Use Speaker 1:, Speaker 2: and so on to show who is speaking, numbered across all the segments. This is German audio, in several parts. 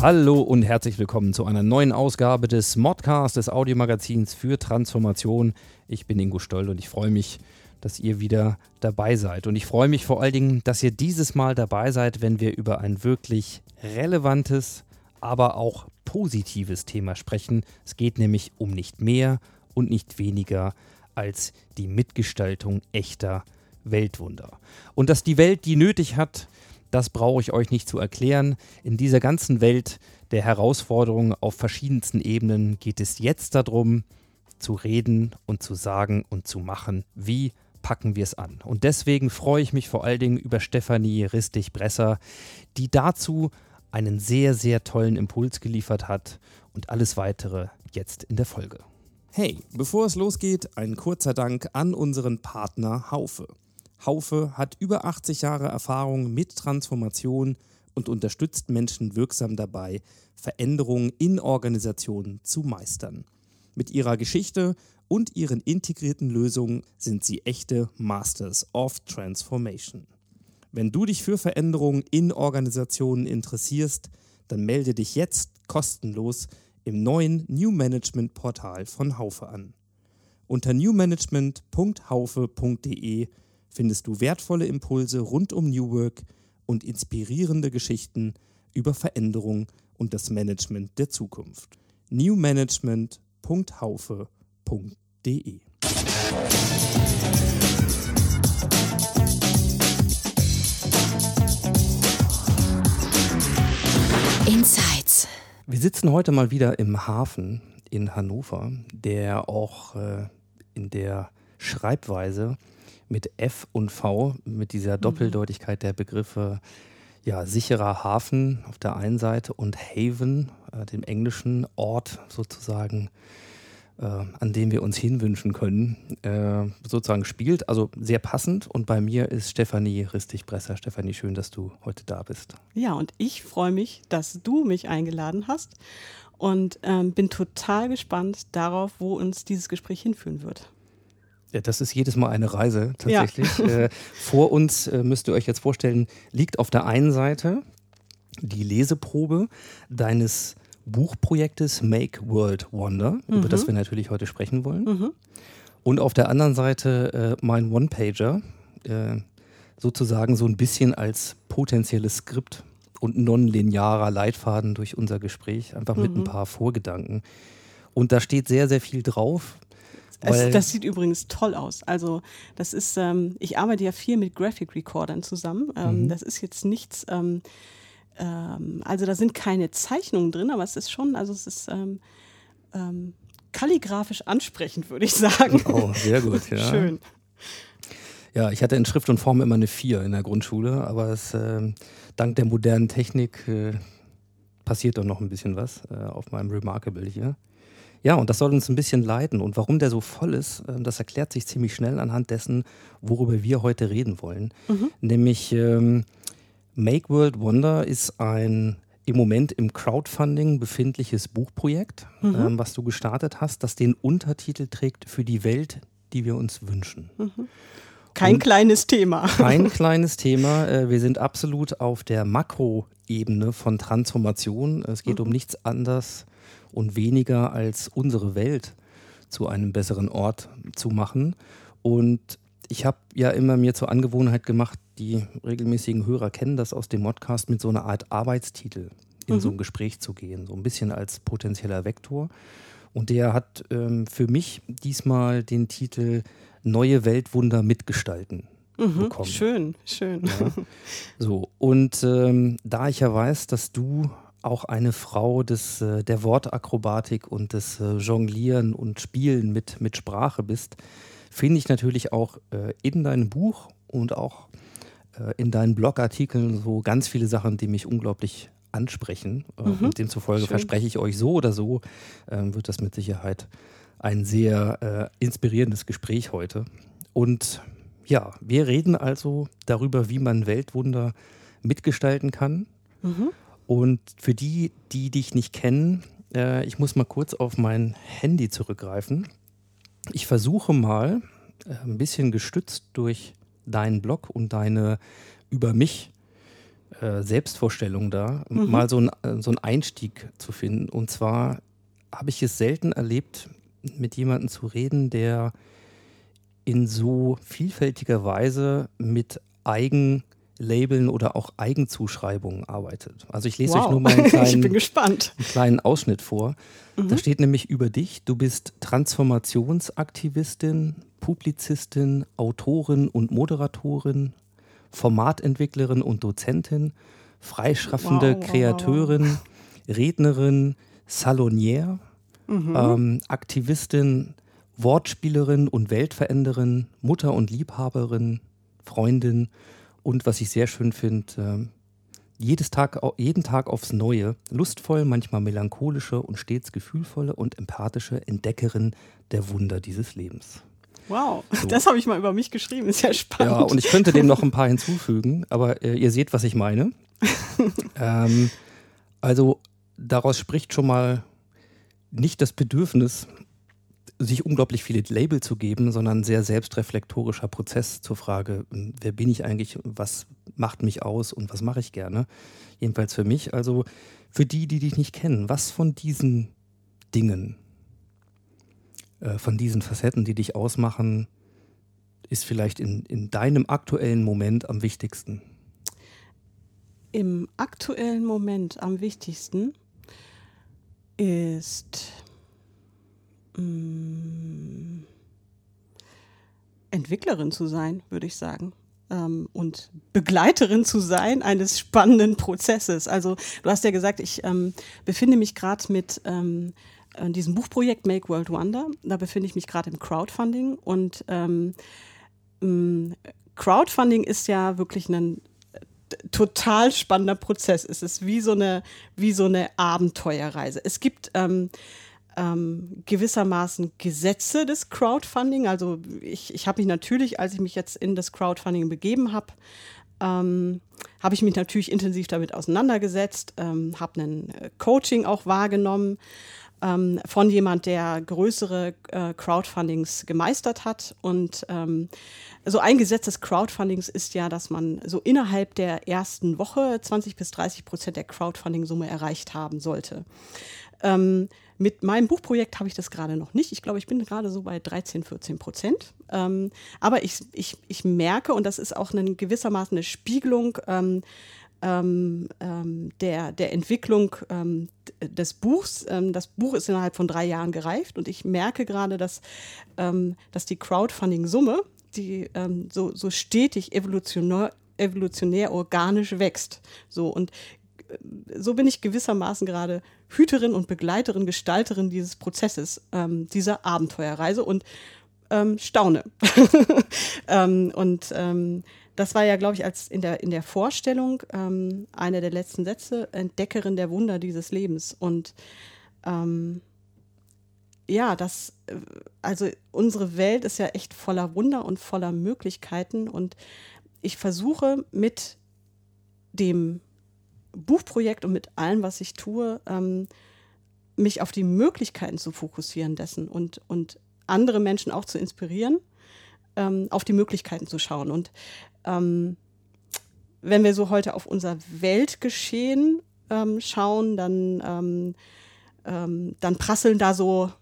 Speaker 1: Hallo und herzlich willkommen zu einer neuen Ausgabe des Modcast, des Audiomagazins für Transformation. Ich bin Ingo Stoll und ich freue mich, dass ihr wieder dabei seid. Und ich freue mich vor allen Dingen, dass ihr dieses Mal dabei seid, wenn wir über ein wirklich relevantes, aber auch positives Thema sprechen. Es geht nämlich um nicht mehr und nicht weniger als die Mitgestaltung echter Weltwunder. Und dass die Welt die nötig hat, das brauche ich euch nicht zu erklären. In dieser ganzen Welt der Herausforderungen auf verschiedensten Ebenen geht es jetzt darum, zu reden und zu sagen und zu machen, wie packen wir es an. Und deswegen freue ich mich vor allen Dingen über Stefanie Ristig-Bresser, die dazu einen sehr, sehr tollen Impuls geliefert hat und alles weitere jetzt in der Folge. Hey, bevor es losgeht, ein kurzer Dank an unseren Partner Haufe. Haufe hat über 80 Jahre Erfahrung mit Transformation und unterstützt Menschen wirksam dabei, Veränderungen in Organisationen zu meistern. Mit ihrer Geschichte und ihren integrierten Lösungen sind sie echte Masters of Transformation. Wenn du dich für Veränderungen in Organisationen interessierst, dann melde dich jetzt kostenlos im neuen New Management Portal von Haufe an. Unter newmanagement.haufe.de findest du wertvolle Impulse rund um New Work und inspirierende Geschichten über Veränderung und das Management der Zukunft. newmanagement.haufe.de
Speaker 2: Insights.
Speaker 1: Wir sitzen heute mal wieder im Hafen in Hannover, der auch äh, in der Schreibweise mit F und V, mit dieser Doppeldeutigkeit der Begriffe, ja, sicherer Hafen auf der einen Seite und Haven, äh, dem englischen Ort sozusagen, äh, an dem wir uns hinwünschen können, äh, sozusagen spielt. Also sehr passend. Und bei mir ist Stefanie Ristig-Bresser. Stefanie, schön, dass du heute da bist.
Speaker 3: Ja, und ich freue mich, dass du mich eingeladen hast und ähm, bin total gespannt darauf, wo uns dieses Gespräch hinführen wird.
Speaker 1: Ja, das ist jedes Mal eine Reise tatsächlich. äh, vor uns äh, müsst ihr euch jetzt vorstellen, liegt auf der einen Seite die Leseprobe deines Buchprojektes Make World Wonder, über das wir natürlich heute sprechen wollen. Und auf der anderen Seite äh, mein One-Pager, äh, sozusagen so ein bisschen als potenzielles Skript und nonlinearer Leitfaden durch unser Gespräch, einfach mit ein paar Vorgedanken. Und da steht sehr, sehr viel drauf.
Speaker 3: Es, das sieht übrigens toll aus. Also das ist, ähm, ich arbeite ja viel mit Graphic Recordern zusammen. Ähm,
Speaker 1: Mhm.
Speaker 3: Das ist jetzt nichts, ähm, ähm, also da sind keine Zeichnungen drin, aber es ist schon, also es ist ähm, ähm, kalligrafisch ansprechend, würde ich sagen.
Speaker 1: Oh, sehr gut, ja.
Speaker 3: Schön.
Speaker 1: Ja, ich hatte in Schrift und Form immer eine 4 in der Grundschule, aber es, ähm, dank der modernen Technik äh, passiert doch noch ein bisschen was äh, auf meinem Remarkable hier. Ja, und das soll uns ein bisschen leiten. Und warum der so voll ist, äh, das erklärt sich ziemlich schnell anhand dessen, worüber wir heute reden wollen. Nämlich ähm, Make World Wonder ist ein im Moment im Crowdfunding befindliches Buchprojekt, ähm, was du gestartet hast, das den Untertitel trägt für die Welt, die wir uns wünschen.
Speaker 3: Kein
Speaker 1: Und-
Speaker 3: kleines Thema.
Speaker 1: Kein kleines Thema. Äh, Wir sind absolut auf der Makroebene von Transformation. Es geht um nichts anderes und weniger als unsere Welt zu einem besseren Ort zu machen. Und ich habe ja immer mir zur Angewohnheit gemacht, die regelmäßigen Hörer kennen das aus dem Podcast, mit so einer Art Arbeitstitel in so ein Gespräch zu gehen, so ein bisschen als potenzieller Vektor. Und der hat ähm, für mich diesmal den Titel Neue Weltwunder mitgestalten bekommen.
Speaker 3: Schön, schön.
Speaker 1: Ja. So, und ähm, da ich ja weiß, dass du auch eine Frau des, äh, der Wortakrobatik und des äh, Jonglieren und Spielen mit, mit Sprache bist, finde ich natürlich auch äh, in deinem Buch und auch in deinen Blogartikeln so ganz viele Sachen, die mich unglaublich ansprechen.
Speaker 3: Mhm.
Speaker 1: Und demzufolge
Speaker 3: Schön.
Speaker 1: verspreche ich euch so oder so, ähm, wird das mit Sicherheit ein sehr äh, inspirierendes Gespräch heute. Und ja, wir reden also darüber, wie man Weltwunder mitgestalten kann.
Speaker 3: Mhm.
Speaker 1: Und für die, die dich nicht kennen, äh, ich muss mal kurz auf mein Handy zurückgreifen. Ich versuche mal, äh, ein bisschen gestützt durch deinen Blog und deine über mich äh, Selbstvorstellung da,
Speaker 3: Mhm.
Speaker 1: mal so, ein, äh, so einen Einstieg zu finden. Und zwar habe ich es selten erlebt, mit jemandem zu reden, der in so vielfältiger Weise mit Eigenlabeln oder auch Eigenzuschreibungen arbeitet. Also ich lese euch nur mal einen
Speaker 3: ich bin
Speaker 1: kleinen,
Speaker 3: gespannt.
Speaker 1: einen kleinen Ausschnitt vor.
Speaker 3: Mhm.
Speaker 1: Da steht nämlich über dich, du bist Transformationsaktivistin, Publizistin, Autorin und Moderatorin, Formatentwicklerin und Dozentin, freischaffende
Speaker 3: Wow, wow, wow,
Speaker 1: Kreateurin, Rednerin, Salonière,
Speaker 3: Mhm.
Speaker 1: ähm, Aktivistin, Wortspielerin und Weltveränderin, Mutter und Liebhaberin, Freundin und was ich sehr schön finde, ähm, jedes Tag, jeden Tag aufs Neue, lustvoll, manchmal melancholische und stets gefühlvolle und empathische Entdeckerin der Wunder dieses Lebens.
Speaker 3: Wow,
Speaker 1: So.
Speaker 3: das habe ich mal über mich geschrieben. Ist ja spannend.
Speaker 1: Ja, und ich könnte dem noch ein paar hinzufügen, aber äh, ihr seht, was ich meine. ähm, also daraus spricht schon mal nicht das Bedürfnis, sich unglaublich viele Label zu geben, sondern sehr selbstreflektorischer Prozess zur Frage, m, wer bin ich eigentlich, was macht mich aus und was mache ich gerne. Jedenfalls für mich. Also für die, die dich nicht kennen, was von diesen Dingen, äh, von diesen Facetten, die dich ausmachen, ist vielleicht in, in deinem aktuellen Moment am wichtigsten?
Speaker 3: Im aktuellen Moment am wichtigsten ist mm, Entwicklerin zu sein, würde ich sagen. Ähm, und Begleiterin zu sein eines spannenden Prozesses. Also du hast ja gesagt, ich ähm, befinde mich gerade mit ähm, äh, diesem Buchprojekt Make World Wonder. Da befinde ich mich gerade im Crowdfunding und ähm, mh, Crowdfunding ist ja wirklich ein total spannender Prozess. Es ist wie so eine, wie so eine Abenteuerreise. Es gibt ähm, ähm, gewissermaßen Gesetze des Crowdfunding. Also ich, ich habe mich natürlich, als ich mich jetzt in das Crowdfunding begeben habe, ähm, habe ich mich natürlich intensiv damit auseinandergesetzt, ähm, habe ein äh, Coaching auch wahrgenommen ähm, von jemand, der größere äh, Crowdfundings gemeistert hat. Und ähm, so ein Gesetz des Crowdfundings ist ja, dass man so innerhalb der ersten Woche 20 bis 30 Prozent der Crowdfunding-Summe erreicht haben sollte. Ähm, mit meinem Buchprojekt habe ich das gerade noch nicht. Ich glaube, ich bin gerade so bei 13, 14 Prozent. Ähm, aber ich, ich, ich merke, und das ist auch eine, gewissermaßen eine Spiegelung ähm, ähm, ähm, der, der Entwicklung ähm, des Buchs. Ähm, das Buch ist innerhalb von drei Jahren gereift und ich merke gerade, dass, dass die Crowdfunding-Summe, die so, so stetig evolutionär, evolutionär organisch wächst. So und so bin ich gewissermaßen gerade Hüterin und Begleiterin, Gestalterin dieses Prozesses, ähm, dieser Abenteuerreise und ähm, staune. ähm, und ähm, das war ja, glaube ich, als in der, in der Vorstellung ähm, einer der letzten Sätze, Entdeckerin der Wunder dieses Lebens. Und ähm, ja, das, äh, also unsere Welt ist ja echt voller Wunder und voller Möglichkeiten. Und ich versuche mit dem Buchprojekt und mit allem, was ich tue, ähm, mich auf die Möglichkeiten zu fokussieren dessen und, und andere Menschen auch zu inspirieren, ähm, auf die Möglichkeiten zu schauen. Und ähm, wenn wir so heute auf unser Weltgeschehen ähm, schauen, dann, ähm, ähm, dann prasseln da so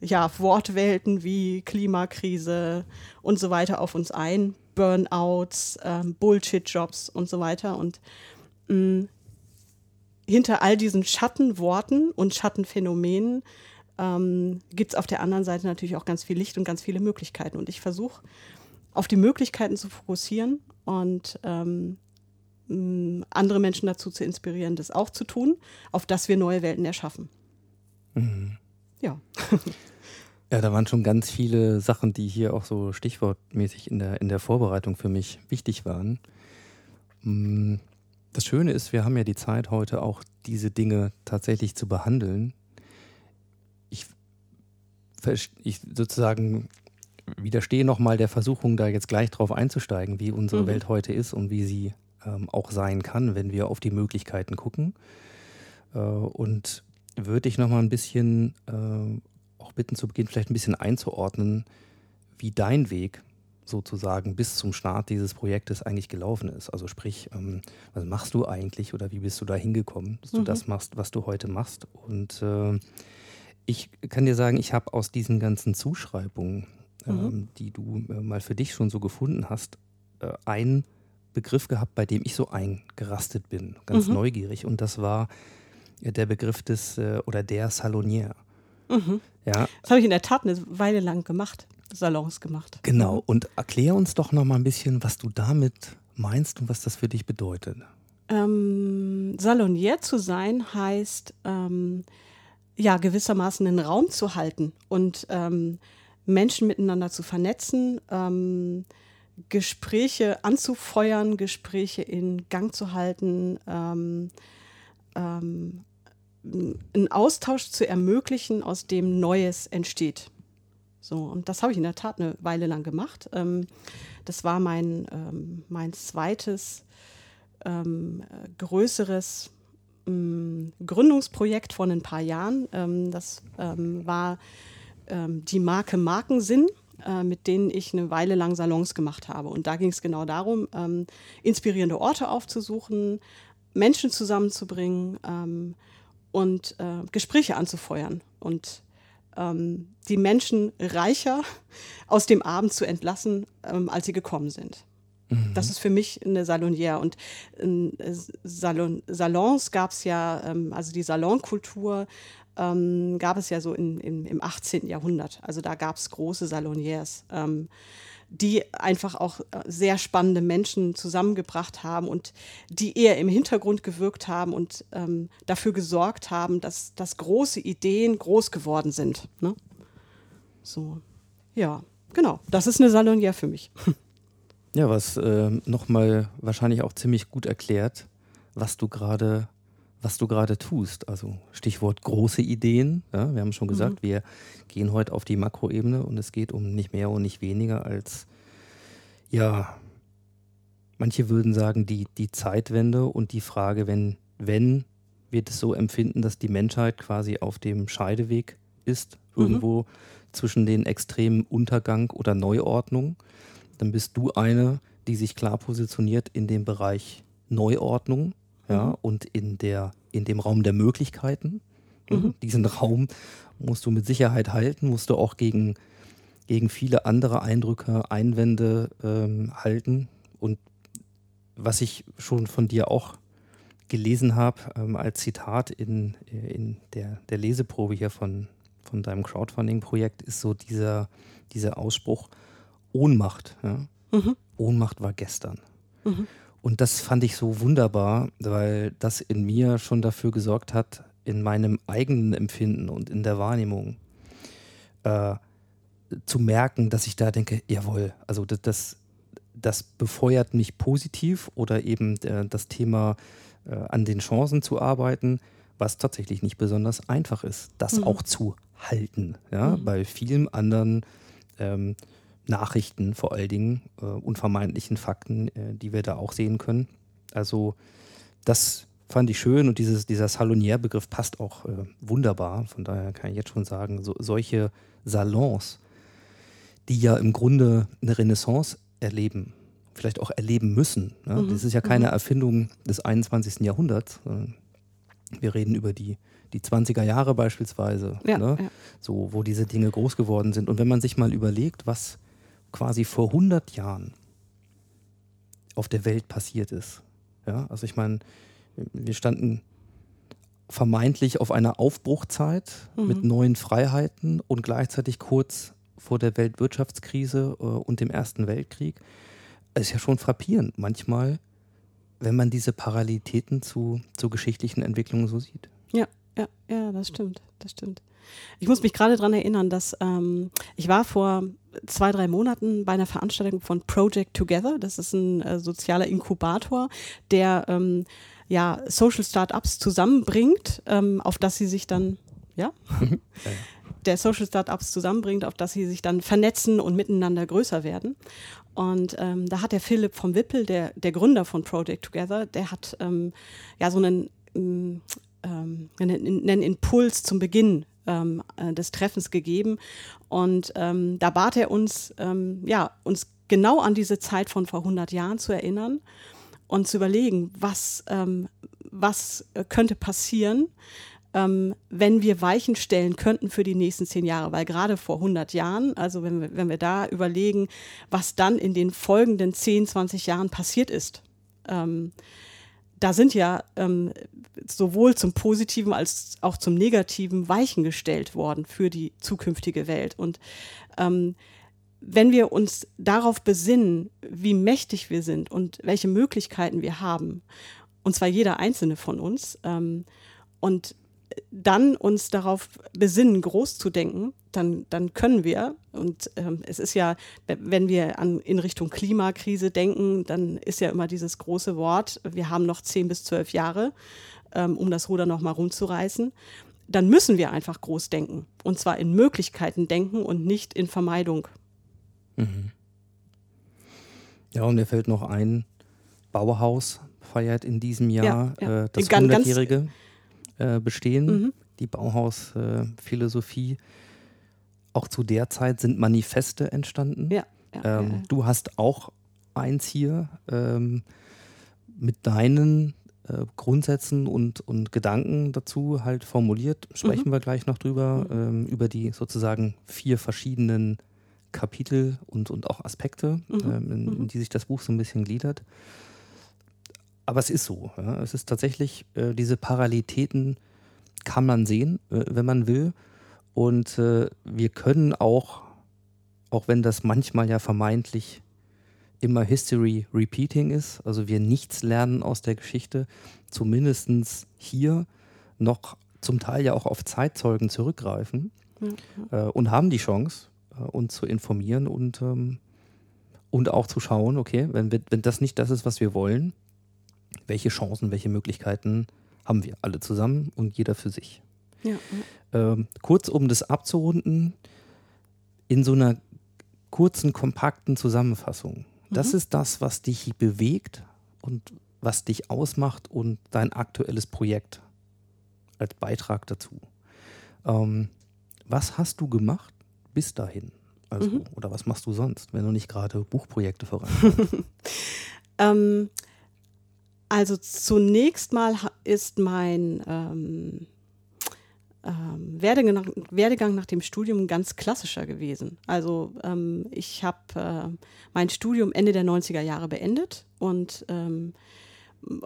Speaker 3: ja, Wortwelten wie Klimakrise und so weiter auf uns ein, Burnouts, ähm, Bullshit-Jobs und so weiter. Und mh, hinter all diesen Schattenworten und Schattenphänomenen ähm, gibt es auf der anderen Seite natürlich auch ganz viel Licht und ganz viele Möglichkeiten. Und ich versuche, auf die Möglichkeiten zu fokussieren und ähm, mh, andere Menschen dazu zu inspirieren, das auch zu tun, auf dass wir neue Welten erschaffen. Ja.
Speaker 1: Ja, da waren schon ganz viele Sachen, die hier auch so stichwortmäßig in der, in der Vorbereitung für mich wichtig waren. Mm, Das Schöne ist, wir haben ja die Zeit heute auch diese Dinge tatsächlich zu behandeln. Ich, ich sozusagen widerstehe nochmal der Versuchung, da jetzt gleich drauf einzusteigen, wie unsere
Speaker 3: Mhm.
Speaker 1: Welt heute ist und wie sie ähm, auch sein kann, wenn wir auf die Möglichkeiten gucken. Äh, und würde ich nochmal ein bisschen äh, auch bitten zu Beginn vielleicht ein bisschen einzuordnen, wie dein Weg sozusagen bis zum Start dieses Projektes eigentlich gelaufen ist. Also sprich, ähm, was machst du eigentlich oder wie bist du da hingekommen, dass du
Speaker 3: Mhm.
Speaker 1: das machst, was du heute machst? Und äh, ich kann dir sagen, ich habe aus diesen ganzen Zuschreibungen, ähm,
Speaker 3: Mhm.
Speaker 1: die du äh, mal für dich schon so gefunden hast, äh, einen Begriff gehabt, bei dem ich so eingerastet bin, ganz
Speaker 3: Mhm.
Speaker 1: neugierig. Und das war äh, der Begriff des äh, oder der Salonier.
Speaker 3: Mhm.
Speaker 1: Ja,
Speaker 3: Das habe ich in der Tat eine Weile lang gemacht, Salons gemacht.
Speaker 1: genau. Und erklär uns doch noch mal ein bisschen, was du damit meinst und was das für dich bedeutet.
Speaker 3: Ähm, Salonier zu sein heißt, ähm, ja, gewissermaßen einen Raum zu halten und ähm, Menschen miteinander zu vernetzen, ähm, Gespräche anzufeuern, Gespräche in Gang zu halten, ähm, ähm, einen Austausch zu ermöglichen, aus dem Neues entsteht. So, und das habe ich in der Tat eine Weile lang gemacht. Ähm, das war mein, ähm, mein zweites ähm, äh, größeres ähm, Gründungsprojekt von ein paar Jahren. Ähm, das ähm, war ähm, die Marke Markensinn, äh, mit denen ich eine Weile lang Salons gemacht habe. Und da ging es genau darum, ähm, inspirierende Orte aufzusuchen, Menschen zusammenzubringen ähm, und äh, Gespräche anzufeuern und ähm, die Menschen reicher aus dem Abend zu entlassen, ähm, als sie gekommen sind. Das ist für mich eine Salonière. Und ähm, Salon, Salons gab es ja, ähm, also die Salonkultur ähm, gab es ja so in, in, im 18. Jahrhundert. Also da gab es große Saloniers, ähm, die einfach auch äh, sehr spannende Menschen zusammengebracht haben und die eher im Hintergrund gewirkt haben und ähm, dafür gesorgt haben, dass, dass große Ideen groß geworden sind. Ne? So, ja, genau. Das ist eine Salonière für mich.
Speaker 1: Ja, was äh, nochmal wahrscheinlich auch ziemlich gut erklärt, was du gerade was du gerade tust. Also Stichwort große Ideen. Ja, wir haben schon gesagt, wir gehen heute auf die Makroebene und es geht um nicht mehr und nicht weniger als, ja, manche würden sagen, die, die Zeitwende und die Frage, wenn, wenn wir das so empfinden, dass die Menschheit quasi auf dem Scheideweg ist, irgendwo zwischen den extremen Untergang oder Neuordnung dann bist du eine, die sich klar positioniert in dem Bereich Neuordnung ja, und in, der, in dem Raum der Möglichkeiten. Diesen Raum musst du mit Sicherheit halten, musst du auch gegen, gegen viele andere Eindrücke, Einwände ähm, halten. Und was ich schon von dir auch gelesen habe ähm, als Zitat in, in der, der Leseprobe hier von, von deinem Crowdfunding-Projekt, ist so dieser, dieser Ausspruch, Ohnmacht. Ja? Ohnmacht war gestern. Und das fand ich so wunderbar, weil das in mir schon dafür gesorgt hat, in meinem eigenen Empfinden und in der Wahrnehmung äh, zu merken, dass ich da denke, jawohl, also das, das, das befeuert mich positiv oder eben äh, das Thema äh, an den Chancen zu arbeiten, was tatsächlich nicht besonders einfach ist, das auch zu halten. Ja? Bei vielen anderen ähm, Nachrichten vor allen Dingen äh, unvermeidlichen Fakten, äh, die wir da auch sehen können. Also das fand ich schön und dieses, dieser Salonier-Begriff passt auch äh, wunderbar. Von daher kann ich jetzt schon sagen, so, solche Salons, die ja im Grunde eine Renaissance erleben, vielleicht auch erleben müssen. Ne? Das ist ja keine Erfindung des 21. Jahrhunderts. Wir reden über die, die 20er Jahre beispielsweise,
Speaker 3: Ja,
Speaker 1: ne?
Speaker 3: ja.
Speaker 1: so, wo diese Dinge groß geworden sind. Und wenn man sich mal überlegt, was quasi vor 100 Jahren auf der Welt passiert ist. Ja, also ich meine, wir standen vermeintlich auf einer Aufbruchzeit mit neuen Freiheiten und gleichzeitig kurz vor der Weltwirtschaftskrise äh, und dem Ersten Weltkrieg. Es ist ja schon frappierend manchmal, wenn man diese Parallelitäten zu, zu geschichtlichen Entwicklungen so sieht.
Speaker 3: Ja, ja, ja, das stimmt, das stimmt. Ich muss mich gerade daran erinnern, dass ähm, ich war vor zwei, drei Monaten bei einer Veranstaltung von Project Together. Das ist ein äh, sozialer Inkubator, der ähm, ja, Social Startups zusammenbringt, ähm, auf das sie sich dann, ja, der Social Startups zusammenbringt, auf das sie sich dann vernetzen und miteinander größer werden. Und ähm, da hat der Philipp vom Wippel, der, der Gründer von Project Together, der hat ähm, ja so einen, ähm, einen, einen Impuls zum Beginn ähm, äh, des Treffens gegeben. Und ähm, da bat er uns, ähm, ja, uns genau an diese Zeit von vor 100 Jahren zu erinnern und zu überlegen, was, ähm, was äh, könnte passieren, ähm, wenn wir Weichen stellen könnten für die nächsten zehn Jahre. Weil gerade vor 100 Jahren, also wenn wir, wenn wir da überlegen, was dann in den folgenden 10, 20 Jahren passiert ist, ähm, da sind ja ähm, sowohl zum Positiven als auch zum Negativen Weichen gestellt worden für die zukünftige Welt. Und ähm, wenn wir uns darauf besinnen, wie mächtig wir sind und welche Möglichkeiten wir haben, und zwar jeder einzelne von uns, ähm, und dann uns darauf besinnen, groß zu denken, dann, dann können wir, und ähm, es ist ja, wenn wir an, in Richtung Klimakrise denken, dann ist ja immer dieses große Wort, wir haben noch zehn bis zwölf Jahre, ähm, um das Ruder nochmal rumzureißen. Dann müssen wir einfach groß denken. Und zwar in Möglichkeiten denken und nicht in Vermeidung.
Speaker 1: Mhm. Ja, und mir fällt noch ein, Bauhaus feiert in diesem Jahr ja, ja. Äh, das 100-jährige äh, Bestehen. Mhm. Die Bauhaus-Philosophie. Äh, auch zu der Zeit sind Manifeste entstanden.
Speaker 3: Ja.
Speaker 1: Ähm, du hast auch eins hier ähm, mit deinen äh, Grundsätzen und, und Gedanken dazu halt formuliert. Sprechen mhm. wir gleich noch drüber, mhm. ähm, über die sozusagen vier verschiedenen Kapitel und, und auch Aspekte, mhm. ähm, in, in, mhm. die sich das Buch so ein bisschen gliedert. Aber es ist so. Ja. Es ist tatsächlich, äh, diese Parallelitäten kann man sehen, äh, wenn man will. Und äh, wir können auch, auch wenn das manchmal ja vermeintlich immer History Repeating ist, also wir nichts lernen aus der Geschichte, zumindest hier noch zum Teil ja auch auf Zeitzeugen zurückgreifen mhm. äh, und haben die Chance, äh, uns zu informieren und, ähm, und auch zu schauen, okay, wenn, wir, wenn das nicht das ist, was wir wollen, welche Chancen, welche Möglichkeiten haben wir alle zusammen und jeder für sich.
Speaker 3: Ja.
Speaker 1: Ähm, kurz um das abzurunden, in so einer kurzen, kompakten Zusammenfassung. Das mhm. ist das, was dich bewegt und was dich ausmacht und dein aktuelles Projekt als Beitrag dazu. Ähm, was hast du gemacht bis dahin? Also, mhm. Oder was machst du sonst, wenn du nicht gerade Buchprojekte vorantreibst?
Speaker 3: ähm, also zunächst mal ist mein ähm, ähm, Werdegang, Werdegang, nach dem Studium ganz klassischer gewesen. Also ähm, ich habe äh, mein Studium Ende der 90er Jahre beendet und ähm,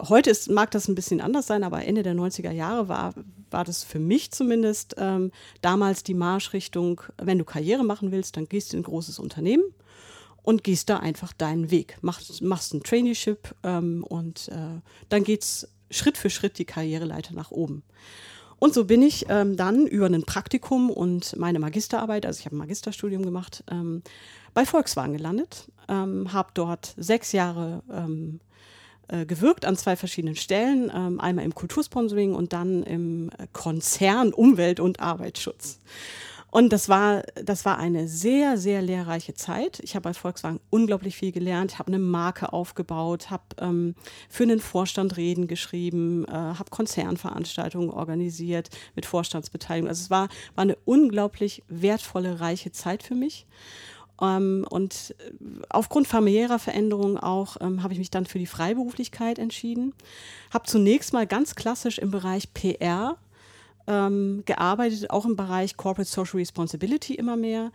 Speaker 3: heute ist, mag das ein bisschen anders sein, aber Ende der 90er Jahre war, war das für mich zumindest ähm, damals die Marschrichtung, wenn du Karriere machen willst, dann gehst du in ein großes Unternehmen und gehst da einfach deinen Weg. Machst, machst ein Traineeship ähm, und äh, dann es Schritt für Schritt die Karriereleiter nach oben. Und so bin ich ähm, dann über ein Praktikum und meine Magisterarbeit, also ich habe ein Magisterstudium gemacht, ähm, bei Volkswagen gelandet, ähm, habe dort sechs Jahre ähm, äh, gewirkt an zwei verschiedenen Stellen, ähm, einmal im Kultursponsoring und dann im Konzern Umwelt- und Arbeitsschutz. Und das war, das war eine sehr, sehr lehrreiche Zeit. Ich habe bei Volkswagen unglaublich viel gelernt, habe eine Marke aufgebaut, habe ähm, für einen Vorstand Reden geschrieben, äh, habe Konzernveranstaltungen organisiert mit Vorstandsbeteiligung. Also es war, war eine unglaublich wertvolle, reiche Zeit für mich. Ähm, und äh, aufgrund familiärer Veränderungen auch ähm, habe ich mich dann für die Freiberuflichkeit entschieden. Habe zunächst mal ganz klassisch im Bereich PR ähm, gearbeitet, auch im Bereich Corporate Social Responsibility immer mehr.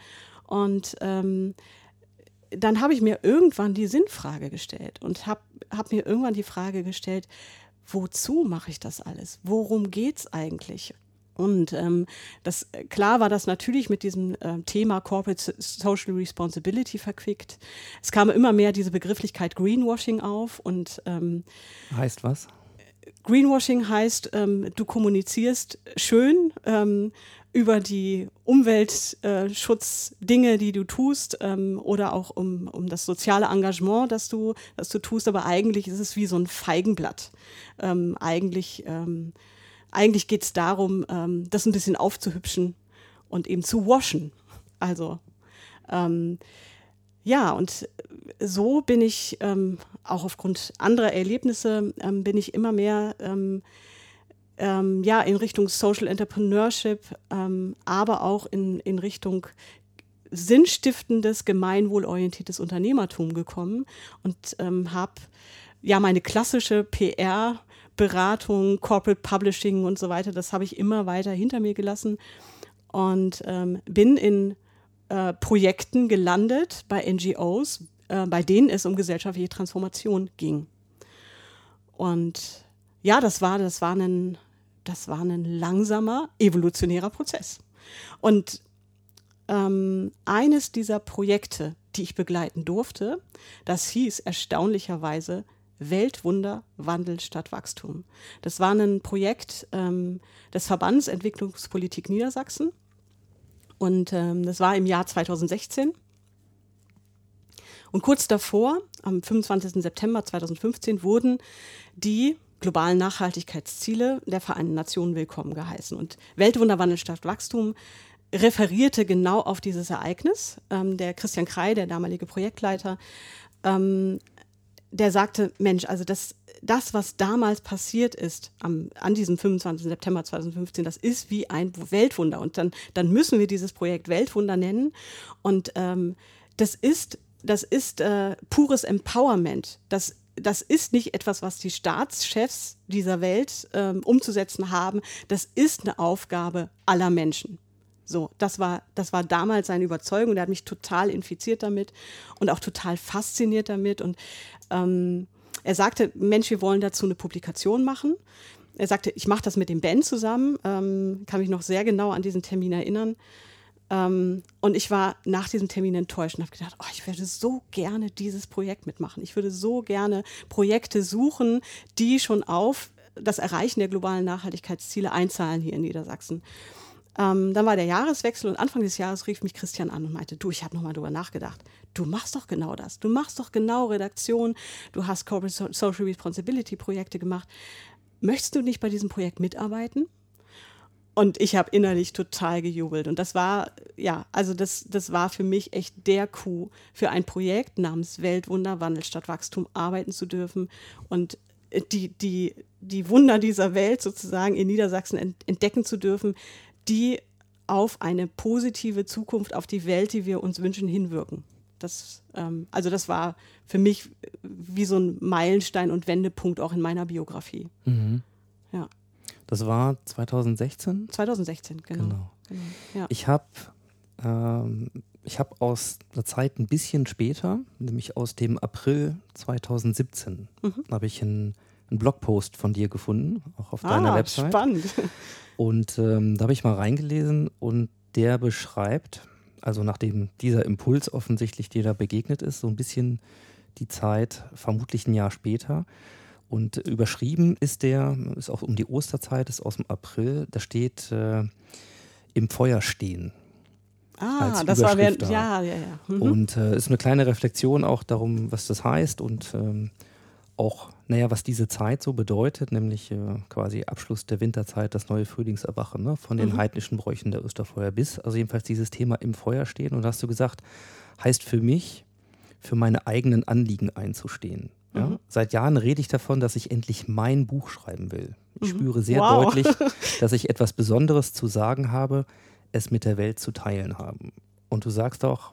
Speaker 3: Und ähm, dann habe ich mir irgendwann die Sinnfrage gestellt und habe hab mir irgendwann die Frage gestellt, wozu mache ich das alles? Worum geht es eigentlich? Und ähm, das, klar war das natürlich mit diesem äh, Thema Corporate Social Responsibility verquickt. Es kam immer mehr diese Begrifflichkeit Greenwashing auf und ähm,
Speaker 1: heißt was?
Speaker 3: Greenwashing heißt, ähm, du kommunizierst schön ähm, über die Umweltschutzdinge, die du tust, ähm, oder auch um, um das soziale Engagement, das du, das du tust. Aber eigentlich ist es wie so ein Feigenblatt. Ähm, eigentlich ähm, eigentlich geht es darum, ähm, das ein bisschen aufzuhübschen und eben zu waschen. Also ähm, ja, und so bin ich ähm, auch aufgrund anderer Erlebnisse ähm, bin ich immer mehr ähm, ähm, ja, in Richtung Social Entrepreneurship, ähm, aber auch in, in Richtung sinnstiftendes, gemeinwohlorientiertes Unternehmertum gekommen und habe ja meine klassische PR Beratung, Corporate Publishing und so weiter, das habe ich immer weiter hinter mir gelassen und ähm, bin in äh, Projekten gelandet bei NGOs, äh, bei denen es um gesellschaftliche Transformation ging. Und ja, das war, das war ein, das war ein langsamer, evolutionärer Prozess. Und ähm, eines dieser Projekte, die ich begleiten durfte, das hieß erstaunlicherweise Weltwunder, Wandel statt Wachstum. Das war ein Projekt ähm, des Verbands Entwicklungspolitik Niedersachsen und ähm, das war im Jahr 2016. Und kurz davor, am 25. September 2015, wurden die globalen Nachhaltigkeitsziele der Vereinten Nationen willkommen geheißen. Und Weltwunderwandel statt Wachstum referierte genau auf dieses Ereignis. Ähm, der Christian Krei, der damalige Projektleiter, ähm, der sagte, Mensch, also das, das, was damals passiert ist, am, an diesem 25. September 2015, das ist wie ein Weltwunder. Und dann, dann müssen wir dieses Projekt Weltwunder nennen. Und ähm, das ist, das ist äh, pures Empowerment. Das das ist nicht etwas, was die Staatschefs dieser Welt ähm, umzusetzen haben. Das ist eine Aufgabe aller Menschen. So, das war, das war damals seine Überzeugung. Der hat mich total infiziert damit und auch total fasziniert damit. Und ähm, er sagte, Mensch, wir wollen dazu eine Publikation machen. Er sagte, ich mache das mit dem Ben zusammen, ähm, kann mich noch sehr genau an diesen Termin erinnern. Ähm, und ich war nach diesem Termin enttäuscht und habe gedacht, oh, ich würde so gerne dieses Projekt mitmachen. Ich würde so gerne Projekte suchen, die schon auf das Erreichen der globalen Nachhaltigkeitsziele einzahlen hier in Niedersachsen. Ähm, dann war der Jahreswechsel und Anfang des Jahres rief mich Christian an und meinte, du, ich habe nochmal drüber nachgedacht. Du machst doch genau das. Du machst doch genau Redaktion. Du hast Corporate Social Responsibility Projekte gemacht. Möchtest du nicht bei diesem Projekt mitarbeiten? Und ich habe innerlich total gejubelt. Und das war, ja, also das, das war für mich echt der Coup, für ein Projekt namens Weltwunder, Wandel statt Wachstum arbeiten zu dürfen und die, die, die Wunder dieser Welt sozusagen in Niedersachsen entdecken zu dürfen, die auf eine positive Zukunft, auf die Welt, die wir uns wünschen, hinwirken. Das, ähm, also das war für mich wie so ein Meilenstein und Wendepunkt auch in meiner Biografie.
Speaker 1: Mhm.
Speaker 3: Ja.
Speaker 1: Das war 2016?
Speaker 3: 2016, genau. genau.
Speaker 1: genau. Ja. Ich habe ähm, ich aus einer Zeit ein bisschen später, nämlich aus dem April 2017, mhm. habe ich einen, einen, Blogpost von dir gefunden, auch auf ah, deiner Website.
Speaker 3: Spannend.
Speaker 1: Und ähm, da habe ich mal reingelesen und der beschreibt, also nachdem dieser Impuls offensichtlich dir da begegnet ist, so ein bisschen die Zeit, vermutlich ein Jahr später. Und überschrieben ist der, ist auch um die Osterzeit, ist aus dem April, da steht äh, im Feuer stehen.
Speaker 3: Ah, das war während, ja, ja, ja.
Speaker 1: Mhm. Und äh, ist eine kleine Reflexion auch darum, was das heißt und ähm, auch, naja, was diese Zeit so bedeutet, nämlich äh, quasi Abschluss der Winterzeit, das neue Frühlingserwachen, ne? von den mhm. heidnischen Bräuchen der Osterfeuer bis, also jedenfalls dieses Thema im Feuer stehen. Und hast du gesagt, heißt für mich, für meine eigenen Anliegen einzustehen. Ja? Mhm. Seit Jahren rede ich davon, dass ich endlich mein Buch schreiben will. Ich mhm. spüre sehr wow. deutlich, dass ich etwas Besonderes zu sagen habe, es mit der Welt zu teilen haben. Und du sagst auch,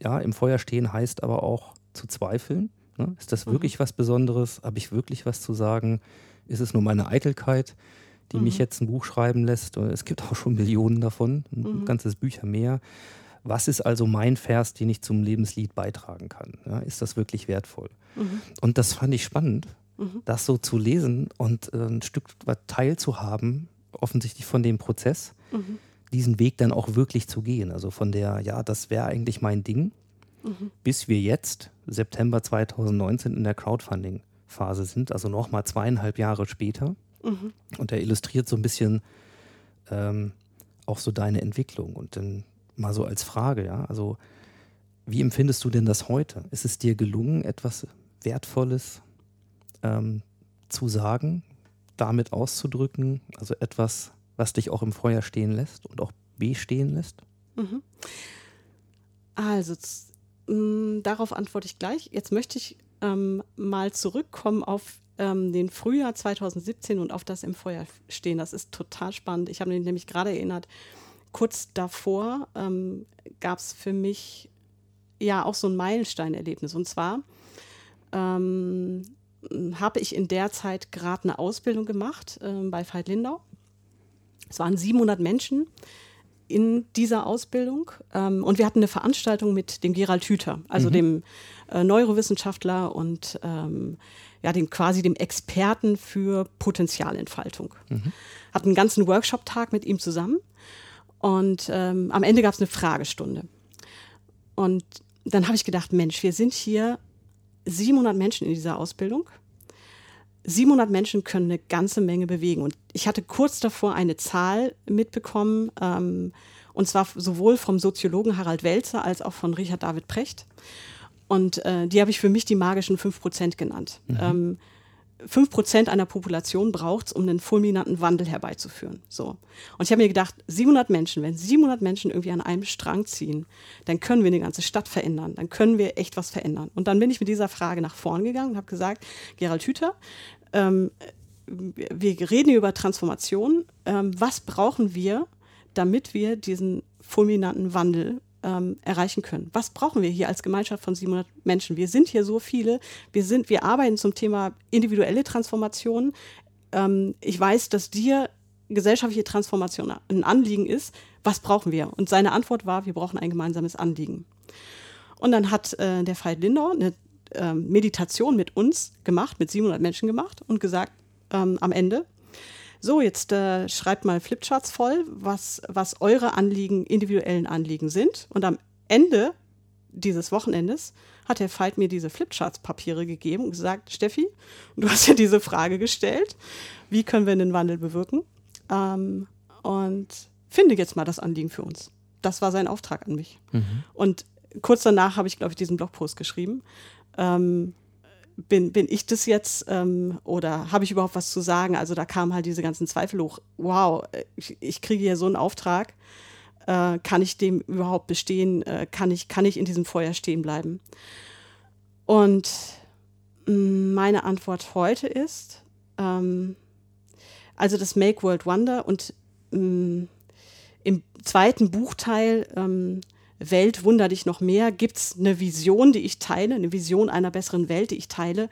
Speaker 1: ja, im Feuer stehen heißt aber auch zu zweifeln? Ist das mhm. wirklich was Besonderes? Habe ich wirklich was zu sagen? Ist es nur meine Eitelkeit, die mhm. mich jetzt ein Buch schreiben lässt? Es gibt auch schon Millionen davon, ein mhm. ganzes Bücher mehr. Was ist also mein Vers, den ich zum Lebenslied beitragen kann? Ja, ist das wirklich wertvoll? Mhm. Und das fand ich spannend, mhm. das so zu lesen und äh, ein Stück weit teilzuhaben, offensichtlich von dem Prozess, diesen Weg dann auch wirklich zu gehen. Also von der, ja, das wäre eigentlich mein Ding, mhm. bis wir jetzt, September 2019, in der Crowdfunding-Phase sind, also nochmal zweieinhalb Jahre später. Mhm. Und er illustriert so ein bisschen ähm, auch so deine Entwicklung? Und dann mal so als Frage, ja, also wie empfindest du denn das heute? Ist es dir gelungen, etwas Wertvolles ähm, zu sagen, damit auszudrücken, also etwas, was dich auch im Feuer stehen lässt und auch bestehen lässt?
Speaker 3: Mhm. Also, darauf antworte ich gleich. Jetzt möchte ich ähm, mal zurückkommen auf ähm, den Frühjahr 2017 und auf das im Feuer stehen. Das ist total spannend. Ich habe mich nämlich gerade erinnert, kurz davor ähm, gab es für mich ja auch so ein Meilensteinerlebnis. Und zwar ähm, habe ich in der Zeit gerade eine Ausbildung gemacht äh, bei Veit Lindau. Es waren 700 Menschen in dieser Ausbildung ähm, und wir hatten eine Veranstaltung mit dem Gerald Hüther, also mhm. dem äh, Neurowissenschaftler und ähm, ja, dem quasi dem Experten für Potenzialentfaltung. Mhm. Hatten einen ganzen Workshop-Tag mit ihm zusammen und ähm, am Ende gab es eine Fragestunde. Und dann habe ich gedacht, Mensch, wir sind hier 700 Menschen in dieser Ausbildung. 700 Menschen können eine ganze Menge bewegen. Und ich hatte kurz davor eine Zahl mitbekommen, ähm, und zwar sowohl vom Soziologen Harald Welzer als auch von Richard David Precht. Und äh, die habe ich für mich die magischen 5% genannt. Mhm. Ähm, 5% einer Population braucht es, um einen fulminanten Wandel herbeizuführen. So. Und ich habe mir gedacht, 700 Menschen, wenn 700 Menschen irgendwie an einem Strang ziehen, dann können wir eine ganze Stadt verändern, dann können wir echt was verändern. Und dann bin ich mit dieser Frage nach vorn gegangen und habe gesagt, Gerald Hüther, ähm, wir reden über Transformation. Ähm, was brauchen wir, damit wir diesen fulminanten Wandel ähm, erreichen können. Was brauchen wir hier als Gemeinschaft von 700 Menschen? Wir sind hier so viele. Wir, sind, wir arbeiten zum Thema individuelle Transformation. Ähm, ich weiß, dass dir gesellschaftliche Transformation ein Anliegen ist. Was brauchen wir? Und seine Antwort war, wir brauchen ein gemeinsames Anliegen. Und dann hat äh, der Veit Lindau eine äh, Meditation mit uns gemacht, mit 700 Menschen gemacht und gesagt ähm, am Ende, so, jetzt äh, schreibt mal Flipcharts voll, was, was eure Anliegen, individuellen Anliegen sind. Und am Ende dieses Wochenendes hat der Veit mir diese Flipcharts-Papiere gegeben und gesagt, Steffi, du hast ja diese Frage gestellt, wie können wir den Wandel bewirken? Ähm, und finde jetzt mal das Anliegen für uns. Das war sein Auftrag an mich. Mhm. Und kurz danach habe ich, glaube ich, diesen Blogpost geschrieben. Ähm, bin, bin ich das jetzt ähm, oder habe ich überhaupt was zu sagen? Also da kamen halt diese ganzen Zweifel hoch. Wow, ich, ich kriege hier so einen Auftrag. Äh, kann ich dem überhaupt bestehen? Äh, kann, ich, kann ich in diesem Feuer stehen bleiben? Und mm, meine Antwort heute ist, ähm, also das Make World Wonder und mh, mm, im zweiten Buchteil ähm, Welt wunder dich noch mehr? Gibt es eine Vision, die ich teile, eine Vision einer besseren Welt, die ich teile?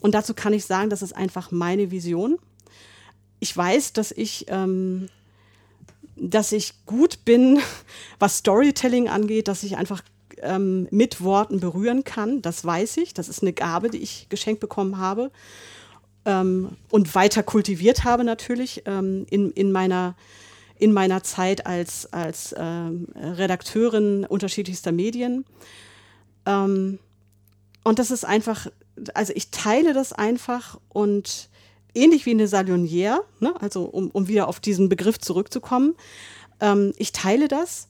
Speaker 3: Und dazu kann ich sagen, das ist einfach meine Vision. Ich weiß, dass ich, ähm, dass ich gut bin, was Storytelling angeht, dass ich einfach ähm, mit Worten berühren kann. Das weiß ich. Das ist eine Gabe, die ich geschenkt bekommen habe ähm, und weiter kultiviert habe natürlich ähm, in, in meiner in meiner Zeit als, als ähm, Redakteurin unterschiedlichster Medien. Ähm, und das ist einfach, also ich teile das einfach und ähnlich wie eine Salonière, ne, also um, um wieder auf diesen Begriff zurückzukommen, ähm, ich teile das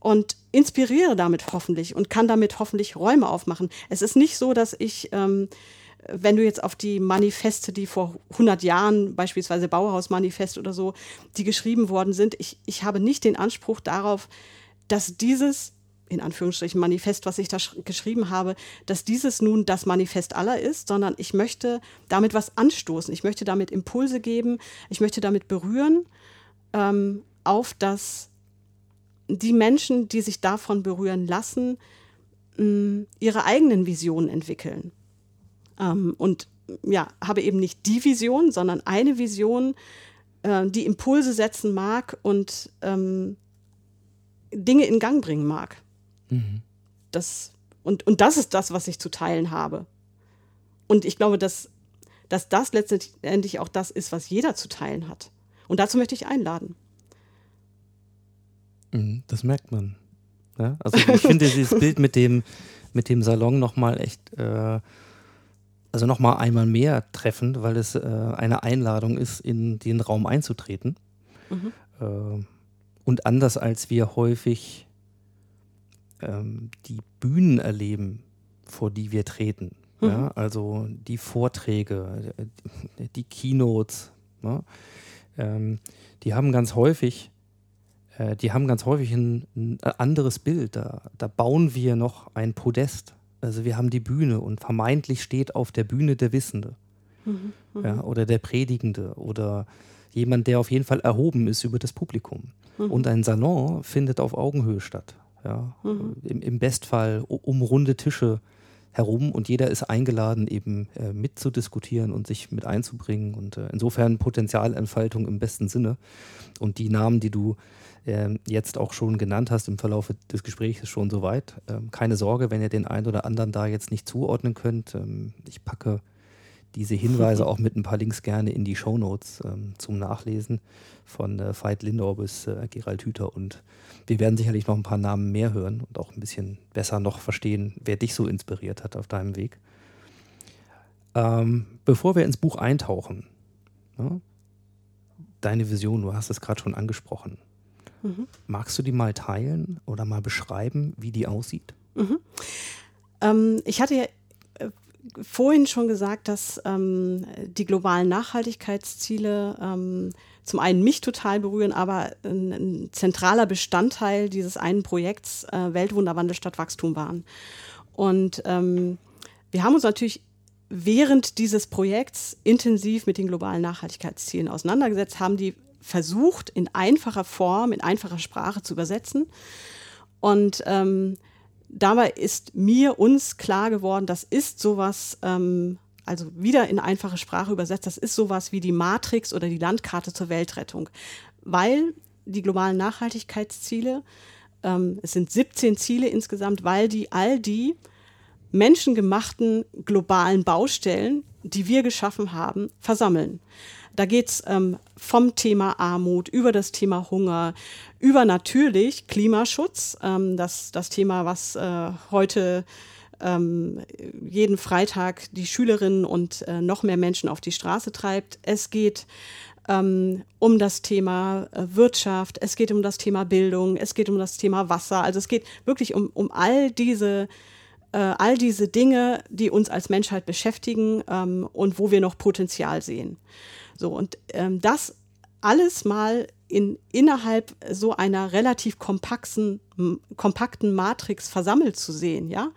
Speaker 3: und inspiriere damit hoffentlich und kann damit hoffentlich Räume aufmachen. Es ist nicht so, dass ich ähm, wenn du jetzt auf die Manifeste, die vor 100 Jahren, beispielsweise Bauhausmanifest oder so, die geschrieben worden sind, ich, ich habe nicht den Anspruch darauf, dass dieses in Anführungsstrichen Manifest, was ich da geschrieben habe, dass dieses nun das Manifest aller ist, sondern ich möchte damit was anstoßen. Ich möchte damit Impulse geben. Ich möchte damit berühren, ähm, auf dass die Menschen, die sich davon berühren lassen, mh, ihre eigenen Visionen entwickeln. Ähm, und ja, habe eben nicht die Vision, sondern eine Vision, äh, die Impulse setzen mag und ähm, Dinge in Gang bringen mag. Mhm. Das, und, und das ist das, was ich zu teilen habe. Und ich glaube, dass, dass das letztendlich auch das ist, was jeder zu teilen hat. Und dazu möchte ich einladen.
Speaker 1: Mhm, das merkt man. Ja? Also ich finde dieses Bild mit dem, mit dem Salon nochmal echt äh, also nochmal einmal mehr treffend, weil es äh, eine Einladung ist, in den Raum einzutreten. Mhm. Äh, und anders als wir häufig ähm, die Bühnen erleben, vor die wir treten. Mhm. Ja, also die Vorträge, die Keynotes, ne? ähm, die haben ganz häufig, äh, die haben ganz häufig ein, ein anderes Bild. Da, da bauen wir noch ein Podest. Also wir haben die Bühne und vermeintlich steht auf der Bühne der Wissende. Mhm, ja, oder der Predigende oder jemand, der auf jeden Fall erhoben ist über das Publikum. Mhm. Und ein Salon findet auf Augenhöhe statt. Ja, mhm. im, Im Bestfall um runde Tische herum und jeder ist eingeladen, eben äh, mitzudiskutieren und sich mit einzubringen. Und äh, insofern Potenzialentfaltung im besten Sinne. Und die Namen, die du jetzt auch schon genannt hast im Verlauf des Gesprächs, schon soweit. Ähm, keine Sorge, wenn ihr den einen oder anderen da jetzt nicht zuordnen könnt. Ähm, ich packe diese Hinweise auch mit ein paar Links gerne in die Shownotes ähm, zum Nachlesen von äh, Veit Lindau bis äh, Gerald Hüther und wir werden sicherlich noch ein paar Namen mehr hören und auch ein bisschen besser noch verstehen, wer dich so inspiriert hat auf deinem Weg. Ähm, bevor wir ins Buch eintauchen, ne, deine Vision, du hast es gerade schon angesprochen. Mhm. Magst du die mal teilen oder mal beschreiben, wie die aussieht?
Speaker 3: Mhm. Ähm, ich hatte ja äh, vorhin schon gesagt, dass ähm, die globalen Nachhaltigkeitsziele ähm, zum einen mich total berühren, aber ein, ein zentraler Bestandteil dieses einen Projekts äh, Weltwunderwandel statt Wachstum waren. Und ähm, wir haben uns natürlich während dieses Projekts intensiv mit den globalen Nachhaltigkeitszielen auseinandergesetzt, haben die versucht, in einfacher Form, in einfacher Sprache zu übersetzen. Und ähm, dabei ist mir, uns klar geworden, das ist sowas, ähm, also wieder in einfache Sprache übersetzt, das ist sowas wie die Matrix oder die Landkarte zur Weltrettung, weil die globalen Nachhaltigkeitsziele, ähm, es sind 17 Ziele insgesamt, weil die all die menschengemachten globalen Baustellen, die wir geschaffen haben, versammeln. Da geht es ähm, vom Thema Armut über das Thema Hunger, über natürlich Klimaschutz, ähm, das, das Thema, was äh, heute ähm, jeden Freitag die Schülerinnen und äh, noch mehr Menschen auf die Straße treibt. Es geht ähm, um das Thema äh, Wirtschaft, es geht um das Thema Bildung, es geht um das Thema Wasser. Also es geht wirklich um, um all diese äh, all diese Dinge, die uns als Menschheit beschäftigen ähm, und wo wir noch Potenzial sehen. So, und ähm, das alles mal in, innerhalb so einer relativ kompakten, kompakten Matrix versammelt zu sehen, ja?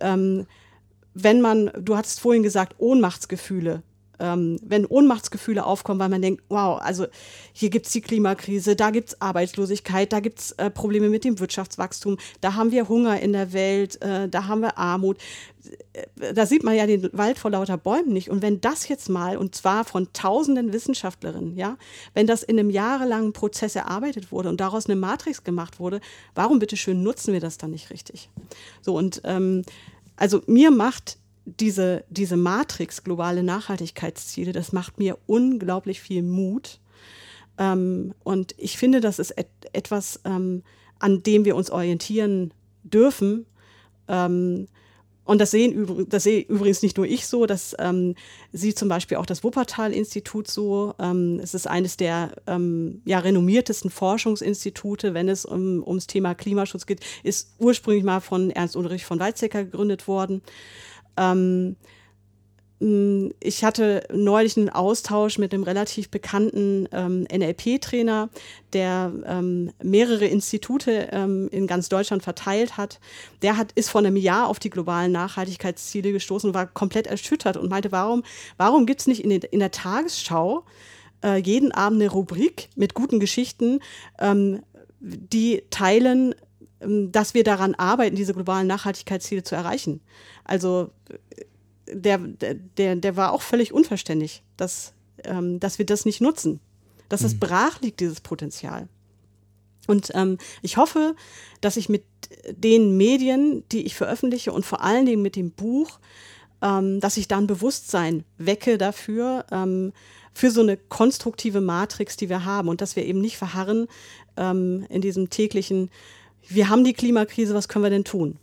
Speaker 3: Ähm, wenn man, du hattest vorhin gesagt, Ohnmachtsgefühle, ähm, wenn Ohnmachtsgefühle aufkommen, weil man denkt, wow, also hier gibt es die Klimakrise, da gibt es Arbeitslosigkeit, da gibt es äh, Probleme mit dem Wirtschaftswachstum, da haben wir Hunger in der Welt, äh, da haben wir Armut. Äh, da sieht man ja den Wald vor lauter Bäumen nicht. Und wenn das jetzt mal, und zwar von tausenden Wissenschaftlerinnen, ja, wenn das in einem jahrelangen Prozess erarbeitet wurde und daraus eine Matrix gemacht wurde, warum bitteschön nutzen wir das dann nicht richtig? So, und ähm, also mir macht diese, diese Matrix globale Nachhaltigkeitsziele, das macht mir unglaublich viel Mut. Ähm, und ich finde, das ist et etwas, ähm, an dem wir uns orientieren dürfen. Ähm, und das sehen das sehe übrigens nicht nur ich so, das ähm, sieht zum Beispiel auch das Wuppertal-Institut so. Ähm, es ist eines der ähm, ja, renommiertesten Forschungsinstitute, wenn es um, ums Thema Klimaschutz geht, ist ursprünglich mal von Ernst Ulrich von Weizsäcker gegründet worden. Ähm, ich hatte neulich einen Austausch mit einem relativ bekannten ähm, NLP-Trainer, der ähm, mehrere Institute ähm, in ganz Deutschland verteilt hat. Der hat, ist vor einem Jahr auf die globalen Nachhaltigkeitsziele gestoßen war komplett erschüttert und meinte, warum, warum gibt es nicht in, in, der Tagesschau äh, jeden Abend eine Rubrik mit guten Geschichten, ähm, die teilen, dass wir daran arbeiten, diese globalen Nachhaltigkeitsziele zu erreichen. Also der, der, der war auch völlig unverständlich, dass, ähm, dass wir das nicht nutzen, dass es mhm. brach liegt, dieses Potenzial. Und ähm, ich hoffe, dass ich mit den Medien, die ich veröffentliche und vor allen Dingen mit dem Buch, ähm, dass ich da ein Bewusstsein wecke dafür, ähm, für so eine konstruktive Matrix, die wir haben und dass wir eben nicht verharren ähm, in diesem täglichen, wir haben die Klimakrise, was können wir denn tun?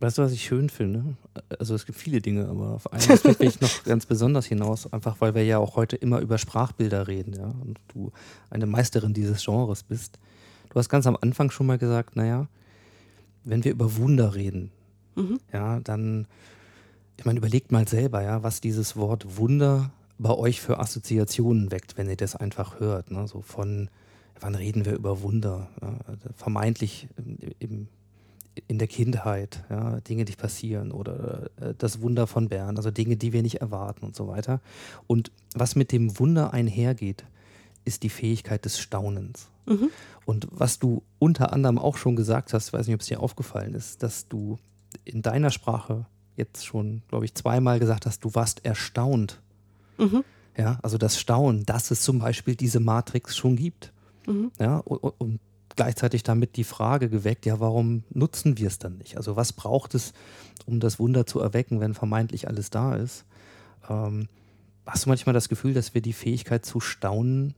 Speaker 1: Weißt du, was ich schön finde? Also es gibt viele Dinge, aber auf einen Aspekt will ich noch ganz besonders hinaus, einfach weil wir ja auch heute immer über Sprachbilder reden, ja, und du eine Meisterin dieses Genres bist. Du hast ganz am Anfang schon mal gesagt, naja, wenn wir über Wunder reden,
Speaker 3: Mhm.
Speaker 1: ja, dann, ich meine, überlegt mal selber, ja, was dieses Wort Wunder bei euch für Assoziationen weckt, wenn ihr das einfach hört. Ne? So von, wann reden wir über Wunder? Also Vermeintlich im, im, in der Kindheit, ja, Dinge, die passieren oder äh, das Wunder von Bern, also Dinge, die wir nicht erwarten und so weiter. Und was mit dem Wunder einhergeht, ist die Fähigkeit des Staunens.
Speaker 3: Mhm.
Speaker 1: Und was du unter anderem auch schon gesagt hast, weiß nicht, ob es dir aufgefallen ist, dass du in deiner Sprache jetzt schon, glaube ich, zweimal gesagt hast, du warst erstaunt.
Speaker 3: Mhm.
Speaker 1: Ja, also das Staunen, dass es zum Beispiel diese Matrix schon gibt.
Speaker 3: Mhm.
Speaker 1: Ja, und, und- gleichzeitig damit die Frage geweckt, ja, warum nutzen wir es dann nicht? Also was braucht es, um das Wunder zu erwecken, wenn vermeintlich alles da ist? Ähm, hast du manchmal das Gefühl, dass wir die Fähigkeit zu staunen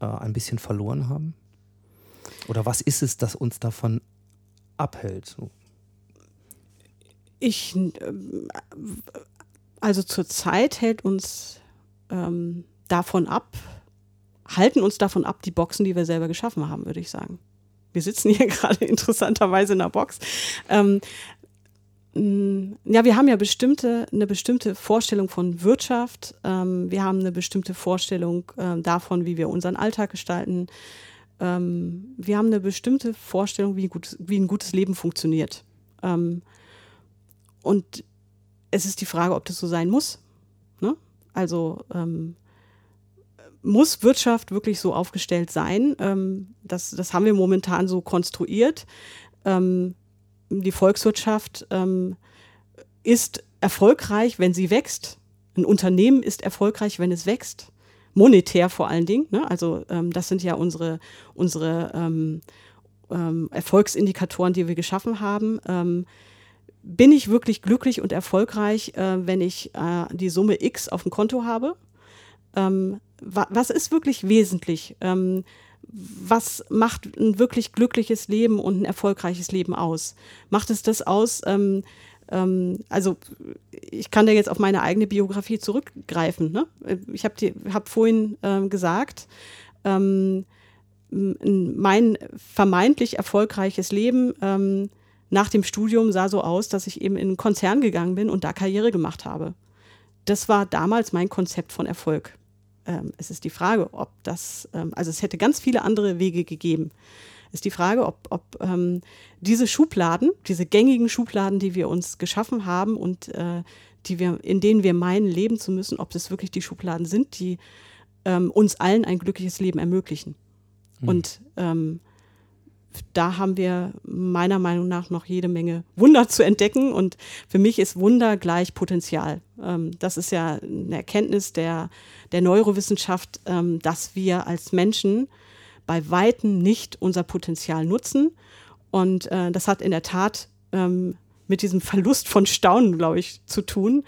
Speaker 1: äh, ein bisschen verloren haben? Oder was ist es, das uns davon abhält?
Speaker 3: Ich, ähm, also zurzeit hält uns ähm, davon ab, halten uns davon ab, die Boxen, die wir selber geschaffen haben, würde ich sagen. Wir sitzen hier gerade interessanterweise in einer Box. Ähm, mh, ja, wir haben ja bestimmte, eine bestimmte Vorstellung von Wirtschaft. Ähm, wir haben eine bestimmte Vorstellung ähm, davon, wie wir unseren Alltag gestalten. Ähm, wir haben eine bestimmte Vorstellung, wie, gut, wie ein gutes Leben funktioniert. Ähm, und es ist die Frage, ob das so sein muss. Ne? Also ähm, muss Wirtschaft wirklich so aufgestellt sein? Ähm, das, das haben wir momentan so konstruiert. Ähm, die Volkswirtschaft ähm, ist erfolgreich, wenn sie wächst. Ein Unternehmen ist erfolgreich, wenn es wächst. Monetär vor allen Dingen. Ne? Also ähm, das sind ja unsere, unsere ähm, ähm, Erfolgsindikatoren, die wir geschaffen haben. Ähm, bin ich wirklich glücklich und erfolgreich, äh, wenn ich äh, die Summe X auf dem Konto habe? Wa was ist wirklich wesentlich? Ähm, was macht ein wirklich glückliches Leben und ein erfolgreiches Leben aus? Macht es das aus? Ähm, ähm, also ich kann da jetzt auf meine eigene Biografie zurückgreifen. Ne? Ich habe hab vorhin ähm, gesagt, ähm, mein vermeintlich erfolgreiches Leben ähm, nach dem Studium sah so aus, dass ich eben in einen Konzern gegangen bin und da Karriere gemacht habe. Das war damals mein Konzept von Erfolg. Ähm, es ist die Frage, ob das, ähm, also es hätte ganz viele andere Wege gegeben. Es ist die Frage, ob, ob ähm, diese Schubladen, diese gängigen Schubladen, die wir uns geschaffen haben und äh, die wir, in denen wir meinen, leben zu müssen, ob das wirklich die Schubladen sind, die ähm, uns allen ein glückliches Leben ermöglichen. Und ähm, da haben wir meiner Meinung nach noch jede Menge Wunder zu entdecken. Und für mich ist Wunder gleich Potenzial. Ähm, das ist ja eine Erkenntnis der, der Neurowissenschaft, ähm, dass wir als Menschen bei Weitem nicht unser Potenzial nutzen. Und äh, das hat in der Tat ähm, mit diesem Verlust von Staunen, glaube ich, zu tun.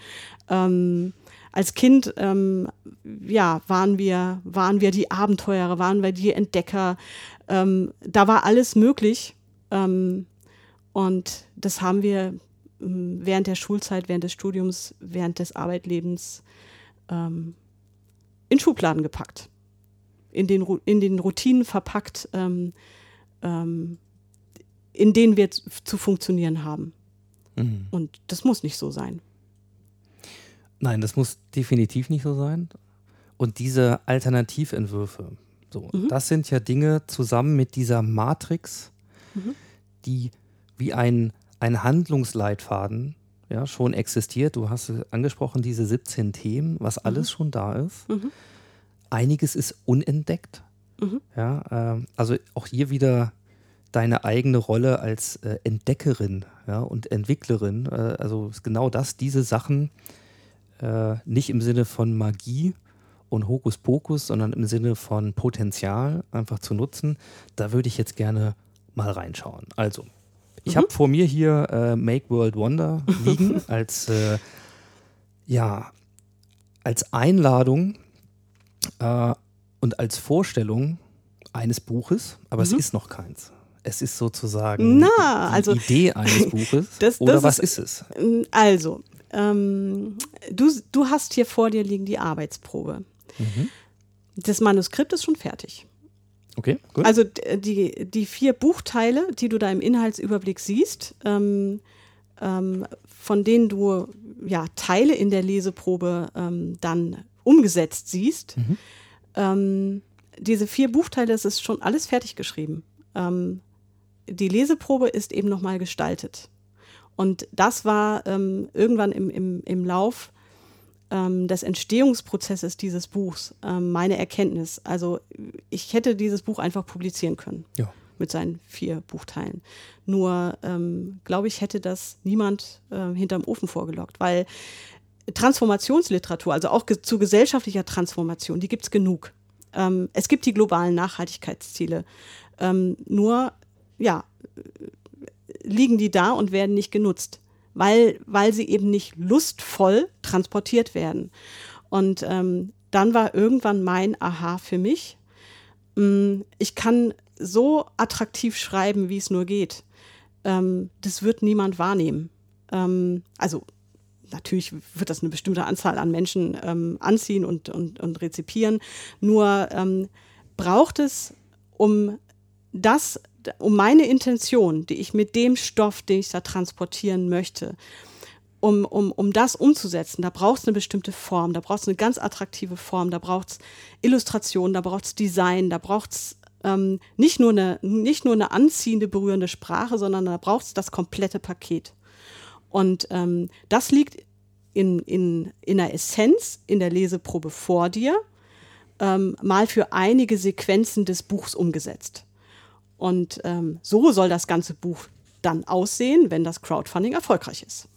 Speaker 3: Als Kind ähm, ja, waren, wir, waren wir die Abenteurer, waren wir die Entdecker. Ähm, da war alles möglich. Ähm, und das haben wir ähm, während der Schulzeit, während des Studiums, während des Arbeitlebens ähm, in Schubladen gepackt. In den, in den Routinen verpackt, ähm, in denen wir zu, zu funktionieren haben.
Speaker 1: Mhm.
Speaker 3: Und das muss nicht so sein.
Speaker 1: Nein, das muss definitiv nicht so sein. Und diese Alternativentwürfe, so, das sind ja Dinge zusammen mit dieser Matrix, die wie ein, ein Handlungsleitfaden ja, schon existiert. Du hast es angesprochen, diese 17 Themen, was alles schon da ist. Einiges ist unentdeckt. Ja, ähm, also auch hier wieder deine eigene Rolle als äh, Entdeckerin ja, und Entwicklerin. Äh, also genau das, diese Sachen äh, nicht im Sinne von Magie und Hokuspokus, sondern im Sinne von Potenzial einfach zu nutzen. Da würde ich jetzt gerne mal reinschauen. Also, ich habe vor mir hier äh, Make World Wonder liegen als, äh, ja, als Einladung äh, und als Vorstellung eines Buches, aber es ist noch keins. es ist sozusagen
Speaker 3: Na,
Speaker 1: die
Speaker 3: also-
Speaker 1: Idee eines Buches.
Speaker 3: Das-
Speaker 1: oder
Speaker 3: das
Speaker 1: was
Speaker 3: ist-
Speaker 1: ist, es?
Speaker 3: Also, ähm, du, du hast hier vor dir liegen die Arbeitsprobe.
Speaker 1: Mhm.
Speaker 3: Das Manuskript ist schon fertig.
Speaker 1: Okay, gut.
Speaker 3: Also die, die vier Buchteile, die du da im Inhaltsüberblick siehst, ähm, ähm, von denen du ja Teile in der Leseprobe ähm, dann umgesetzt siehst, ähm, diese vier Buchteile, das ist schon alles fertig geschrieben. Ähm, die Leseprobe ist eben nochmal gestaltet. Und das war ähm, irgendwann im, im, im Lauf ähm, des Entstehungsprozesses dieses Buchs ähm, meine Erkenntnis. Also ich hätte dieses Buch einfach publizieren können
Speaker 1: ja.
Speaker 3: mit seinen vier Buchteilen. Nur, ähm, glaube ich, hätte das niemand äh, hinterm Ofen vorgelockt, weil Transformationsliteratur, also auch ge zu gesellschaftlicher Transformation, die gibt es genug. Ähm, es gibt die globalen Nachhaltigkeitsziele. Ähm, nur, ja, liegen die da und werden nicht genutzt, weil, weil sie eben nicht lustvoll transportiert werden. Und ähm, dann war irgendwann mein Aha für mich, mh, ich kann so attraktiv schreiben, wie es nur geht. Ähm, das wird niemand wahrnehmen. Ähm, also natürlich wird das eine bestimmte Anzahl an Menschen ähm, anziehen und, und, und rezipieren. Nur ähm, braucht es, um das, um meine Intention, die ich mit dem Stoff, den ich da transportieren möchte, um, um, um das umzusetzen, da braucht es eine bestimmte Form, da braucht es eine ganz attraktive Form, da braucht es Illustration, da braucht es Design, da braucht es ähm, nicht, nur eine, nicht nur eine anziehende, berührende Sprache, sondern da braucht es das komplette Paket. Und ähm, das liegt in, in, in der Essenz in der Leseprobe vor dir, ähm, mal für einige Sequenzen des Buchs umgesetzt. Und ähm, so soll das ganze Buch dann aussehen, wenn das Crowdfunding erfolgreich ist.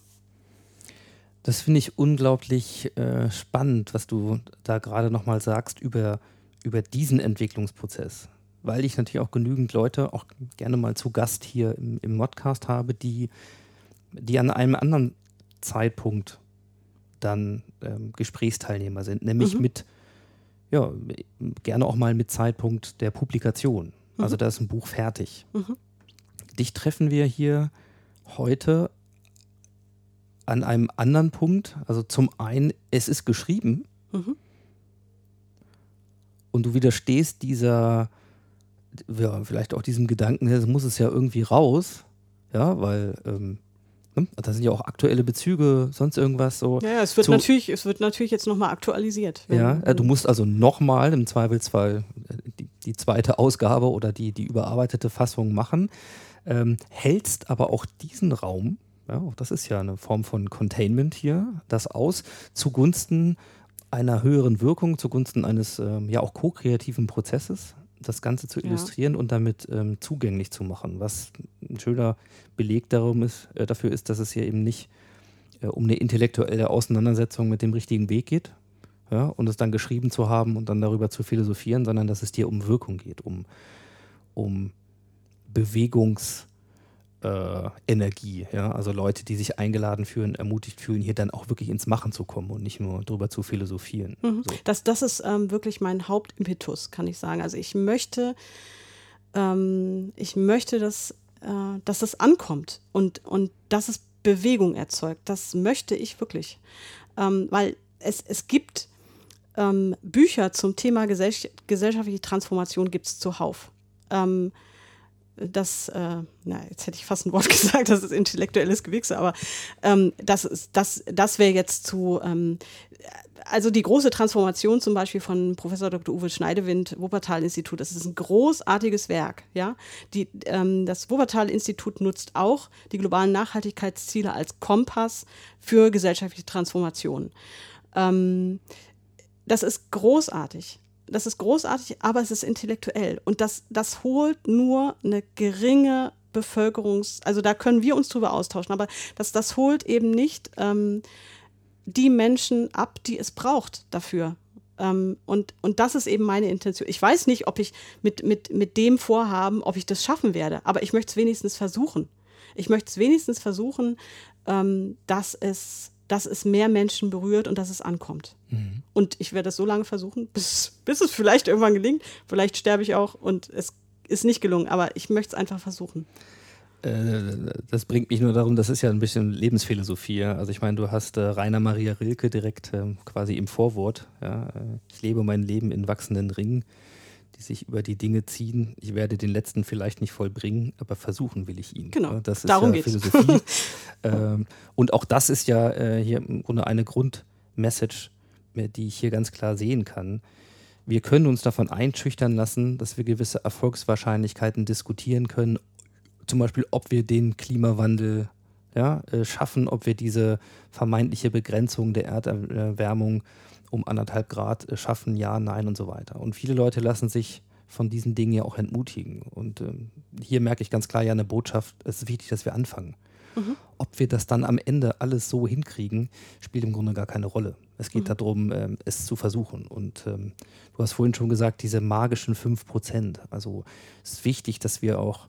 Speaker 1: Das finde ich unglaublich äh, spannend, was du da gerade nochmal sagst über, über diesen Entwicklungsprozess. Weil ich natürlich auch genügend Leute auch gerne mal zu Gast hier im, im Modcast habe, die, die an einem anderen Zeitpunkt dann ähm, Gesprächsteilnehmer sind, nämlich
Speaker 3: Mhm.
Speaker 1: mit, ja, gerne auch mal mit Zeitpunkt der Publikation. Also
Speaker 3: Mhm.
Speaker 1: da ist ein Buch fertig.
Speaker 3: Mhm.
Speaker 1: Dich treffen wir hier heute an einem anderen Punkt. Also zum einen, es ist geschrieben
Speaker 3: Mhm.
Speaker 1: und du widerstehst dieser, ja, vielleicht auch diesem Gedanken, es muss es ja irgendwie raus, ja, weil ähm, ne, da sind ja auch aktuelle Bezüge, sonst irgendwas so.
Speaker 3: Ja, es wird
Speaker 1: Zu-
Speaker 3: natürlich, es wird natürlich jetzt nochmal aktualisiert.
Speaker 1: Ja, äh, du musst also nochmal im Zweifelsfall äh, die, die zweite Ausgabe oder die, die überarbeitete Fassung machen, ähm, hältst aber auch diesen Raum, ja, auch das ist ja eine Form von Containment hier, das aus zugunsten einer höheren Wirkung, zugunsten eines ähm, ja auch ko-kreativen Prozesses, das Ganze zu
Speaker 3: Ja.
Speaker 1: illustrieren und damit ähm, zugänglich zu machen, was ein schöner Beleg darum ist, äh, dafür ist, dass es hier eben nicht äh, um eine intellektuelle Auseinandersetzung mit dem richtigen Weg geht, ja, und es dann geschrieben zu haben und dann darüber zu philosophieren, sondern dass es dir um Wirkung geht, um, um Bewegungsenergie, äh, ja, also Leute, die sich eingeladen fühlen, ermutigt fühlen, hier dann auch wirklich ins Machen zu kommen und nicht nur drüber zu philosophieren.
Speaker 3: Mhm.
Speaker 1: So.
Speaker 3: Das, das ist ähm, wirklich mein Hauptimpetus, kann ich sagen. Also ich möchte, ähm, ich möchte, dass, äh, dass es ankommt und, und dass es Bewegung erzeugt. Das möchte ich wirklich. Ähm, weil es, es gibt ähm, Bücher zum Thema gesell gesellschaftliche Transformation gibt es zuhauf. Ähm, das, äh, na, jetzt hätte ich fast ein Wort gesagt, das ist intellektuelles Gewichse, aber ähm, das, das, das wäre jetzt zu, ähm, also die große Transformation zum Beispiel von Professor Dr. Uwe Schneidewind, Wuppertal-Institut, das ist ein großartiges Werk. Ja? Die, ähm, das Wuppertal-Institut nutzt auch die globalen Nachhaltigkeitsziele als Kompass für gesellschaftliche Transformation. Ähm, das ist großartig. Das ist großartig, aber es ist intellektuell. Und das, das holt nur eine geringe Bevölkerungs-, also da können wir uns drüber austauschen, aber das, das holt eben nicht ähm, die Menschen ab, die es braucht dafür. Ähm, und, und das ist eben meine Intention. Ich weiß nicht, ob ich mit, mit, mit dem Vorhaben, ob ich das schaffen werde, aber ich möchte es wenigstens versuchen. Ich möchte es wenigstens versuchen, ähm, dass, es, dass es mehr Menschen berührt und dass es ankommt. Und ich werde es so lange versuchen, bis, bis es vielleicht irgendwann gelingt. Vielleicht sterbe ich auch und es, ist nicht gelungen, aber ich möchte es einfach versuchen.
Speaker 1: Äh, das bringt mich nur darum, das ist ja ein bisschen Lebensphilosophie. Also ich meine, du hast äh, Rainer Maria Rilke direkt äh, quasi im Vorwort. Ja? Äh, ich lebe mein Leben in wachsenden Ringen, die sich über die Dinge ziehen. Ich werde den letzten vielleicht nicht vollbringen, aber versuchen will ich ihn.
Speaker 3: Genau,
Speaker 1: das ist
Speaker 3: darum
Speaker 1: ja
Speaker 3: geht's.
Speaker 1: Philosophie. ähm, und auch das ist ja äh, hier im Grunde eine Grundmessage, äh, die ich hier ganz klar sehen kann. Wir können uns davon einschüchtern lassen, dass wir gewisse Erfolgswahrscheinlichkeiten diskutieren können, zum Beispiel, ob wir den Klimawandel ja, äh, schaffen, ob wir diese vermeintliche Begrenzung der Erderwärmung um anderthalb Grad äh, schaffen, ja, nein und so weiter. Und viele Leute lassen sich von diesen Dingen ja auch entmutigen. Und ähm, hier merke ich ganz klar ja eine Botschaft, es ist wichtig, dass wir anfangen. Ob wir das dann am Ende alles so hinkriegen, spielt im Grunde gar keine Rolle. Es geht darum, ähm, es zu versuchen. Und ähm, du hast vorhin schon gesagt, diese magischen 5 Prozent. Also es ist wichtig, dass wir auch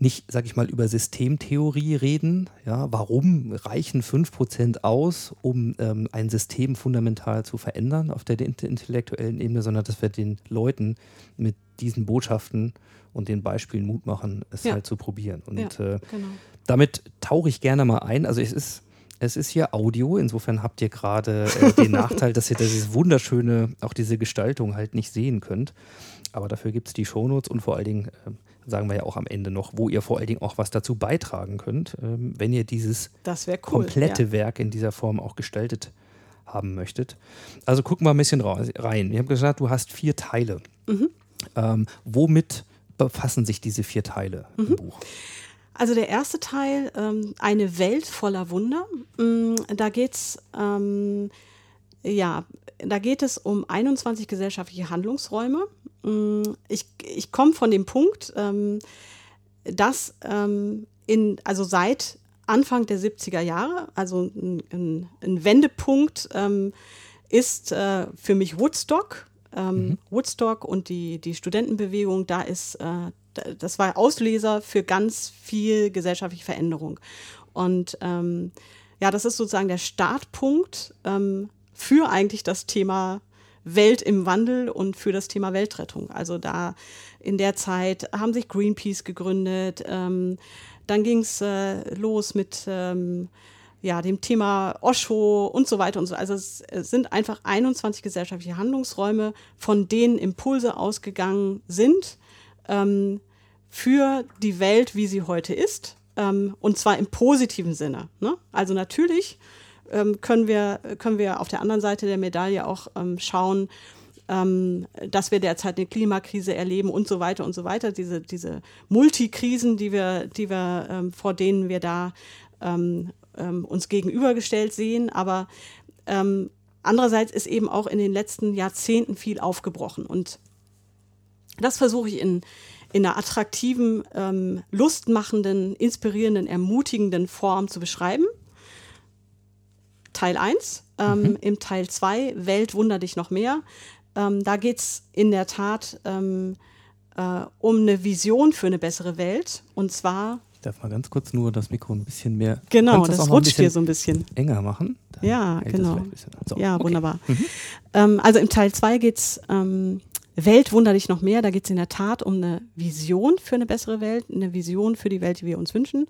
Speaker 1: nicht, sag ich mal, über Systemtheorie reden. Ja, warum reichen 5% aus, um ähm, ein System fundamental zu verändern auf der int- intellektuellen Ebene, sondern dass wir den Leuten mit diesen Botschaften und den Beispielen Mut machen, es
Speaker 3: Ja.
Speaker 1: halt zu probieren. Und
Speaker 3: Ja,
Speaker 1: äh,
Speaker 3: genau.
Speaker 1: damit tauche ich gerne mal ein. Also es ist, es ist hier Audio, insofern habt ihr gerade äh, den Nachteil, dass ihr dieses wunderschöne, auch diese Gestaltung halt nicht sehen könnt. Aber dafür gibt es die Shownotes und vor allen Dingen, ähm, sagen wir ja auch am Ende noch, wo ihr vor allen Dingen auch was dazu beitragen könnt, ähm, wenn ihr dieses
Speaker 3: cool.
Speaker 1: komplette
Speaker 3: ja.
Speaker 1: Werk in dieser Form auch gestaltet haben möchtet. Also gucken wir ein bisschen rein. Ich habe gesagt, du hast vier Teile.
Speaker 3: Mhm.
Speaker 1: Ähm, womit befassen sich diese vier Teile
Speaker 3: Mhm.
Speaker 1: im Buch?
Speaker 3: Also der erste Teil, ähm, eine Welt voller Wunder. Mm, da geht's, ähm, ja, da geht es um 21 gesellschaftliche Handlungsräume. Mm, ich ich komme von dem Punkt, ähm, dass ähm, in, also seit Anfang der 70er Jahre, also ein, ein, ein Wendepunkt ähm, ist äh, für mich Woodstock. Ähm, Woodstock und die, die Studentenbewegung, da ist, äh, da- das war Auslöser für ganz viel gesellschaftliche Veränderung. Und ja, das ist sozusagen der Startpunkt ähm, für eigentlich das Thema Welt im Wandel und für das Thema Weltrettung. Also da in der Zeit haben sich Greenpeace gegründet. Ähm, dann ging es äh, los mit ähm, ja, dem Thema Osho und so weiter und so. Also es, sind einfach 21 gesellschaftliche Handlungsräume, von denen Impulse ausgegangen sind ähm, für die Welt, wie sie heute ist. Ähm, und zwar im positiven Sinne. Ne? Also natürlich können, wir, können wir auf der anderen Seite der Medaille auch ähm, schauen, ähm, dass wir derzeit eine Klimakrise erleben und so weiter und so weiter. Diese, diese Multikrisen, die wir, die wir, ähm, vor denen wir da ähm, ähm, uns gegenübergestellt sehen. Aber ähm, andererseits ist eben auch in den letzten Jahrzehnten viel aufgebrochen. Und das versuche ich in, in einer attraktiven, ähm, lustmachenden, inspirierenden, ermutigenden Form zu beschreiben. Teil 1. Ähm, Im Teil 2, Welt wunder dich noch mehr. Ähm, da geht es in der Tat ähm, äh, um eine Vision für eine bessere Welt. Und zwar,
Speaker 1: Ich darf mal ganz kurz nur das Mikro ein bisschen mehr.
Speaker 3: genau, das
Speaker 1: ein
Speaker 3: rutscht hier so ein bisschen.
Speaker 1: enger machen. Dann
Speaker 3: Ja,
Speaker 1: das
Speaker 3: genau.
Speaker 1: So,
Speaker 3: ja,
Speaker 1: okay. Mhm.
Speaker 3: wunderbar. Ähm, also im Teil 2 geht es ähm, Welt wunder dich noch mehr. Da geht es in der Tat um eine Vision für eine bessere Welt, eine Vision für die Welt, die wir uns wünschen,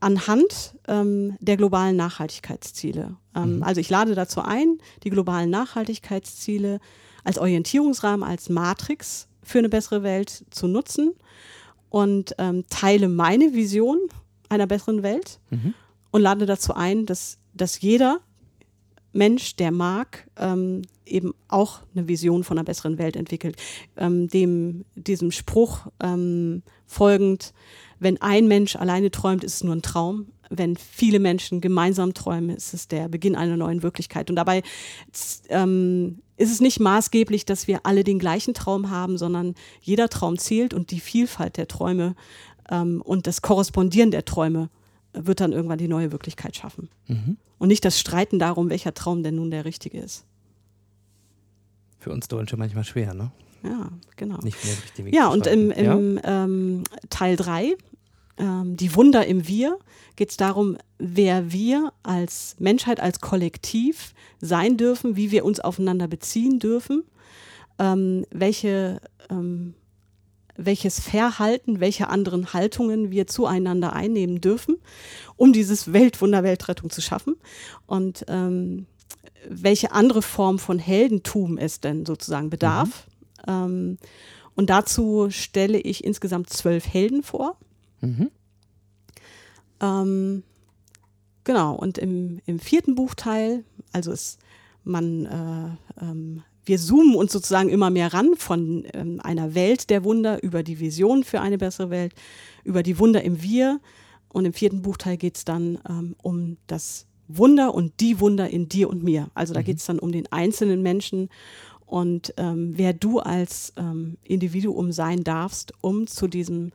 Speaker 3: anhand ähm, der globalen Nachhaltigkeitsziele. Ähm, Also ich lade dazu ein, die globalen Nachhaltigkeitsziele als Orientierungsrahmen, als Matrix für eine bessere Welt zu nutzen und ähm, teile meine Vision einer besseren Welt und lade dazu ein, dass, dass jeder Mensch, der mag, ähm, eben auch eine Vision von einer besseren Welt entwickelt. Ähm, dem, diesem Spruch ähm, folgend, wenn ein Mensch alleine träumt, ist es nur ein Traum. Wenn viele Menschen gemeinsam träumen, ist es der Beginn einer neuen Wirklichkeit. Und dabei ähm, ist es nicht maßgeblich, dass wir alle den gleichen Traum haben, sondern jeder Traum zählt und die Vielfalt der Träume ähm, und das Korrespondieren der Träume wird dann irgendwann die neue Wirklichkeit schaffen. Und nicht das Streiten darum, welcher Traum denn nun der richtige ist.
Speaker 1: Für uns Deutsche manchmal schwer, ne?
Speaker 3: Ja, genau.
Speaker 1: Nicht mehr richtig
Speaker 3: Ja, und im, im ähm, Teil 3, ähm, die Wunder im Wir, geht es darum, wer wir als Menschheit, als Kollektiv sein dürfen, wie wir uns aufeinander beziehen dürfen, ähm, welche, ähm, welches Verhalten, welche anderen Haltungen wir zueinander einnehmen dürfen, um dieses Weltwunder Weltrettung zu schaffen. Und ähm, welche andere Form von Heldentum es denn sozusagen bedarf. Mhm. Ähm, und dazu stelle ich insgesamt zwölf Helden vor. Mhm. Ähm, genau, und im, im vierten Buchteil, also ist man, äh, ähm, wir zoomen uns sozusagen immer mehr ran von ähm, einer Welt der Wunder über die Vision für eine bessere Welt, über die Wunder im Wir. Und im vierten Buchteil geht es dann ähm, um das Wunder und die Wunder in dir und mir. Also da mhm. geht es dann um den einzelnen Menschen und ähm, wer du als ähm, Individuum sein darfst, um zu diesem,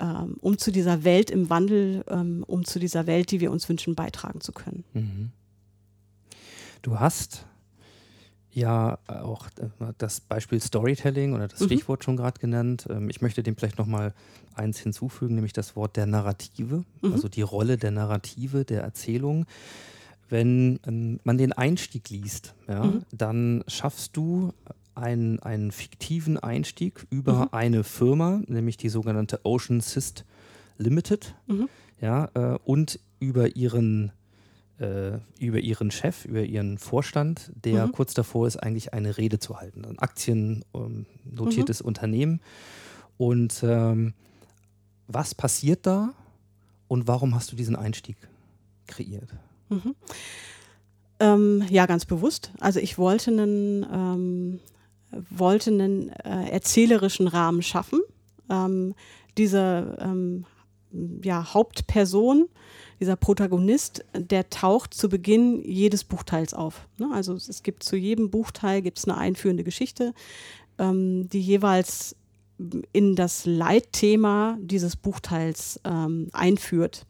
Speaker 3: ähm, um zu dieser Welt im Wandel, ähm, um zu dieser Welt, die wir uns wünschen, beitragen zu können. Mhm.
Speaker 1: Du hast ja auch äh, das Beispiel Storytelling oder das mhm. Stichwort schon gerade genannt. Ähm, ich möchte dem vielleicht nochmal eins hinzufügen, nämlich das Wort der Narrative, mhm. also die Rolle der Narrative, der Erzählung. Wenn ähm, man den Einstieg liest, ja, mhm. dann schaffst du einen, einen fiktiven Einstieg über mhm. eine Firma, nämlich die sogenannte Ocean Syst Limited, mhm. ja, äh, und über ihren äh, über ihren Chef, über ihren Vorstand, der mhm. kurz davor ist, eigentlich eine Rede zu halten. Ein aktiennotiertes ähm, mhm. Unternehmen. Und ähm, was passiert da und warum hast du diesen Einstieg kreiert? Mhm.
Speaker 3: Ähm, ja, ganz bewusst. Also ich wollte einen, ähm, wollte einen äh, erzählerischen Rahmen schaffen. Ähm, diese ähm, ja, Hauptperson dieser Protagonist, der taucht zu Beginn jedes Buchteils auf. Ne? Also es gibt zu jedem Buchteil gibt's eine einführende Geschichte, ähm, die jeweils in das Leitthema dieses Buchteils ähm, einführt.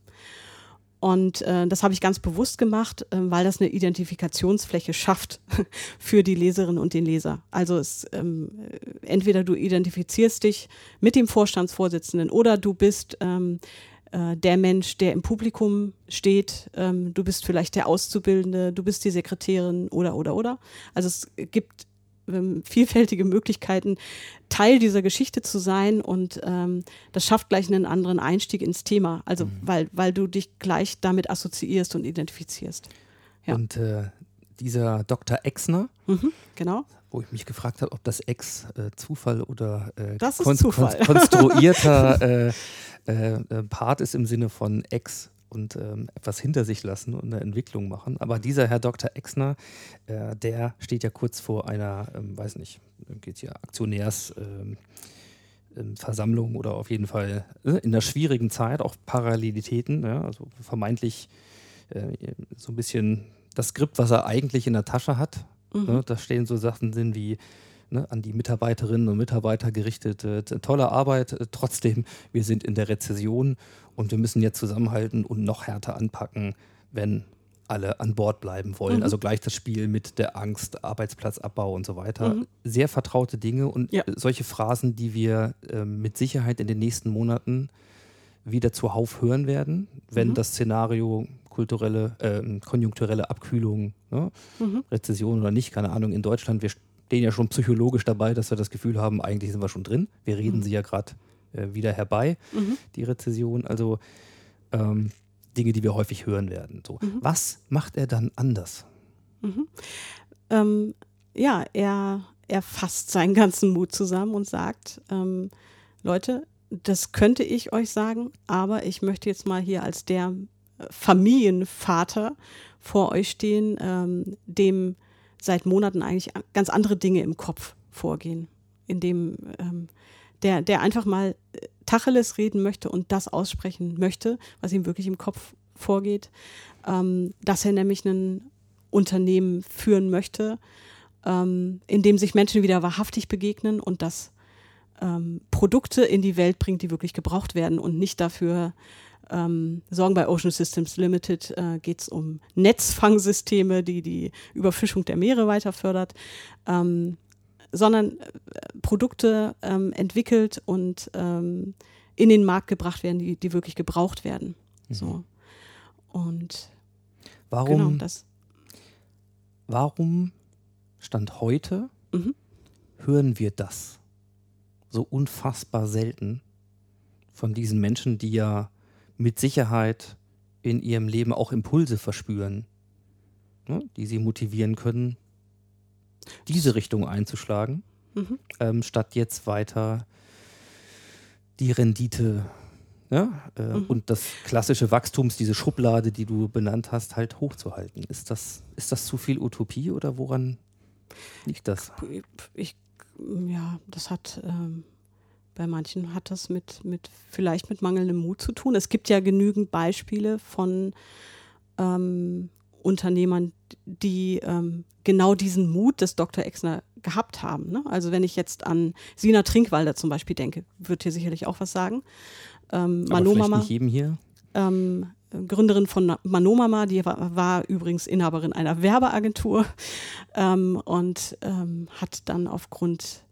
Speaker 3: Und äh, das habe ich ganz bewusst gemacht, äh, weil das eine Identifikationsfläche schafft für die Leserinnen und den Leser. Also es, ähm, entweder du identifizierst dich mit dem Vorstandsvorsitzenden oder du bist ähm, äh, der Mensch, der im Publikum steht, ähm, du bist vielleicht der Auszubildende, du bist die Sekretärin oder, oder, oder. Also es gibt ähm, vielfältige Möglichkeiten, Teil dieser Geschichte zu sein und ähm, das schafft gleich einen anderen Einstieg ins Thema, also mhm. weil, weil du dich gleich damit assoziierst und identifizierst.
Speaker 1: Ja. Und äh, dieser Dr. Exner,
Speaker 3: mhm, genau.
Speaker 1: wo ich mich gefragt habe, ob das Ex äh, Zufall oder
Speaker 3: äh, kon Zufall.
Speaker 1: kon konstruierter äh, äh, äh, Part ist im Sinne von Ex und ähm, etwas hinter sich lassen und eine Entwicklung machen. Aber dieser Herr Dr. Exner, äh, der steht ja kurz vor einer, ähm, weiß nicht, geht hier Aktionärsversammlung ähm, ähm oder auf jeden Fall äh, in der schwierigen Zeit auch Parallelitäten, ja, also vermeintlich äh, so ein bisschen das Skript, was er eigentlich in der Tasche hat. Mhm. Ne, da stehen so Sachen drin wie ne, an die Mitarbeiterinnen und Mitarbeiter gerichtet. Äh, tolle Arbeit, äh, trotzdem, wir sind in der Rezession und wir müssen jetzt zusammenhalten und noch härter anpacken, wenn alle an Bord bleiben wollen. Mhm. Also gleich das Spiel mit der Angst, Arbeitsplatzabbau und so weiter. Mhm. Sehr vertraute Dinge und ja. solche Phrasen, die wir äh, mit Sicherheit in den nächsten Monaten wieder zuhauf hören werden, wenn mhm. das Szenario kulturelle, äh, konjunkturelle Abkühlung, ne? Mhm. Rezession oder nicht, keine Ahnung, in Deutschland, wir stehen ja schon psychologisch dabei, dass wir das Gefühl haben, eigentlich sind wir schon drin. Wir reden mhm. sie ja gerade äh, wieder herbei, mhm. die Rezession. Also ähm, Dinge, die wir häufig hören werden. So. Mhm. Was macht er dann anders?
Speaker 3: Mhm. Ähm, ja, er, er fasst seinen ganzen Mut zusammen und sagt, ähm, Leute, das könnte ich euch sagen, aber ich möchte jetzt mal hier als der Familienvater vor euch stehen, ähm, dem seit Monaten eigentlich ganz andere Dinge im Kopf vorgehen, in dem ähm, der, der einfach mal äh, Tacheles reden möchte und das aussprechen möchte, was ihm wirklich im Kopf vorgeht, ähm, dass er nämlich ein Unternehmen führen möchte, ähm, in dem sich Menschen wieder wahrhaftig begegnen und das ähm, Produkte in die Welt bringt, die wirklich gebraucht werden und nicht dafür ähm, sorgen. Bei Ocean Systems Limited äh, geht es um Netzfangsysteme, die die Überfischung der Meere weiter fördert, ähm, sondern äh, Produkte ähm, entwickelt und ähm, in den Markt gebracht werden, die, die wirklich gebraucht werden. Mhm. So. Und
Speaker 1: warum, genau das. Warum Stand heute mhm. hören wir das so unfassbar selten von diesen Menschen, die ja mit Sicherheit in ihrem Leben auch Impulse verspüren, ne, die sie motivieren können, diese Richtung einzuschlagen,
Speaker 3: Mhm.
Speaker 1: ähm, statt jetzt weiter die Rendite ja, äh,
Speaker 3: Mhm.
Speaker 1: und das klassische Wachstums, diese Schublade, die du benannt hast, halt hochzuhalten. Ist das, ist das zu viel Utopie oder woran liegt das?
Speaker 3: Ich, ja, das hat ähm, bei manchen hat das mit, mit vielleicht mit mangelndem Mut zu tun. Es gibt ja genügend Beispiele von ähm, Unternehmern, die ähm, genau diesen Mut des Dr. Exner gehabt haben. Ne? Also wenn ich jetzt an Sina Trinkwalder zum Beispiel denke, wird hier sicherlich auch was sagen. Ähm,
Speaker 1: Aber
Speaker 3: Manomama,
Speaker 1: nicht jedem hier.
Speaker 3: ähm, Gründerin von Manomama, die war, war übrigens Inhaberin einer Werbeagentur ähm, und ähm, hat dann aufgrund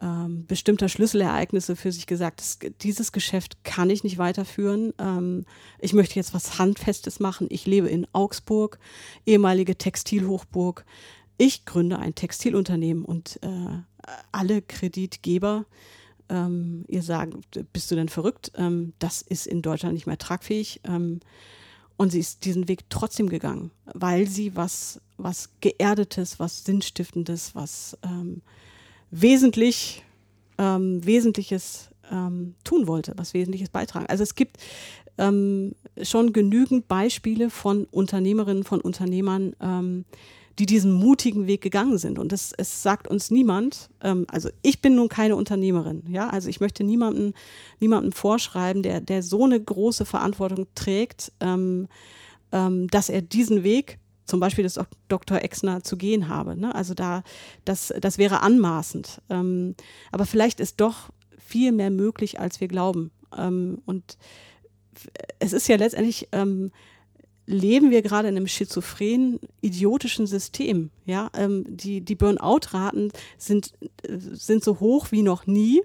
Speaker 3: ähm, bestimmter Schlüsselereignisse für sich gesagt, das, dieses Geschäft kann ich nicht weiterführen. Ähm, ich möchte jetzt was Handfestes machen. Ich lebe in Augsburg, ehemalige Textilhochburg. Ich gründe ein Textilunternehmen und äh, alle Kreditgeber ähm, ihr sagen, bist du denn verrückt? Ähm, das ist in Deutschland nicht mehr tragfähig. Ähm, und sie ist diesen Weg trotzdem gegangen, weil sie was, was Geerdetes, was Sinnstiftendes, was ähm, wesentlich, ähm, Wesentliches ähm, tun wollte, was Wesentliches beitragen. Also es gibt ähm, schon genügend Beispiele von Unternehmerinnen, von Unternehmern, ähm, die diesen mutigen Weg gegangen sind. Und es, es sagt uns niemand, ähm, also ich bin nun keine Unternehmerin, ja, also ich möchte niemandem, niemandem vorschreiben, der, der so eine große Verantwortung trägt, ähm, ähm, dass er diesen Weg, zum Beispiel des Dr. Exner, zu gehen habe. Ne? Also da, das, das wäre anmaßend. Ähm, aber vielleicht ist doch viel mehr möglich, als wir glauben. Ähm, und es ist ja letztendlich, ähm, leben wir gerade in einem schizophrenen, idiotischen System. Ja, ähm, die, die Burnout-Raten sind, sind so hoch wie noch nie.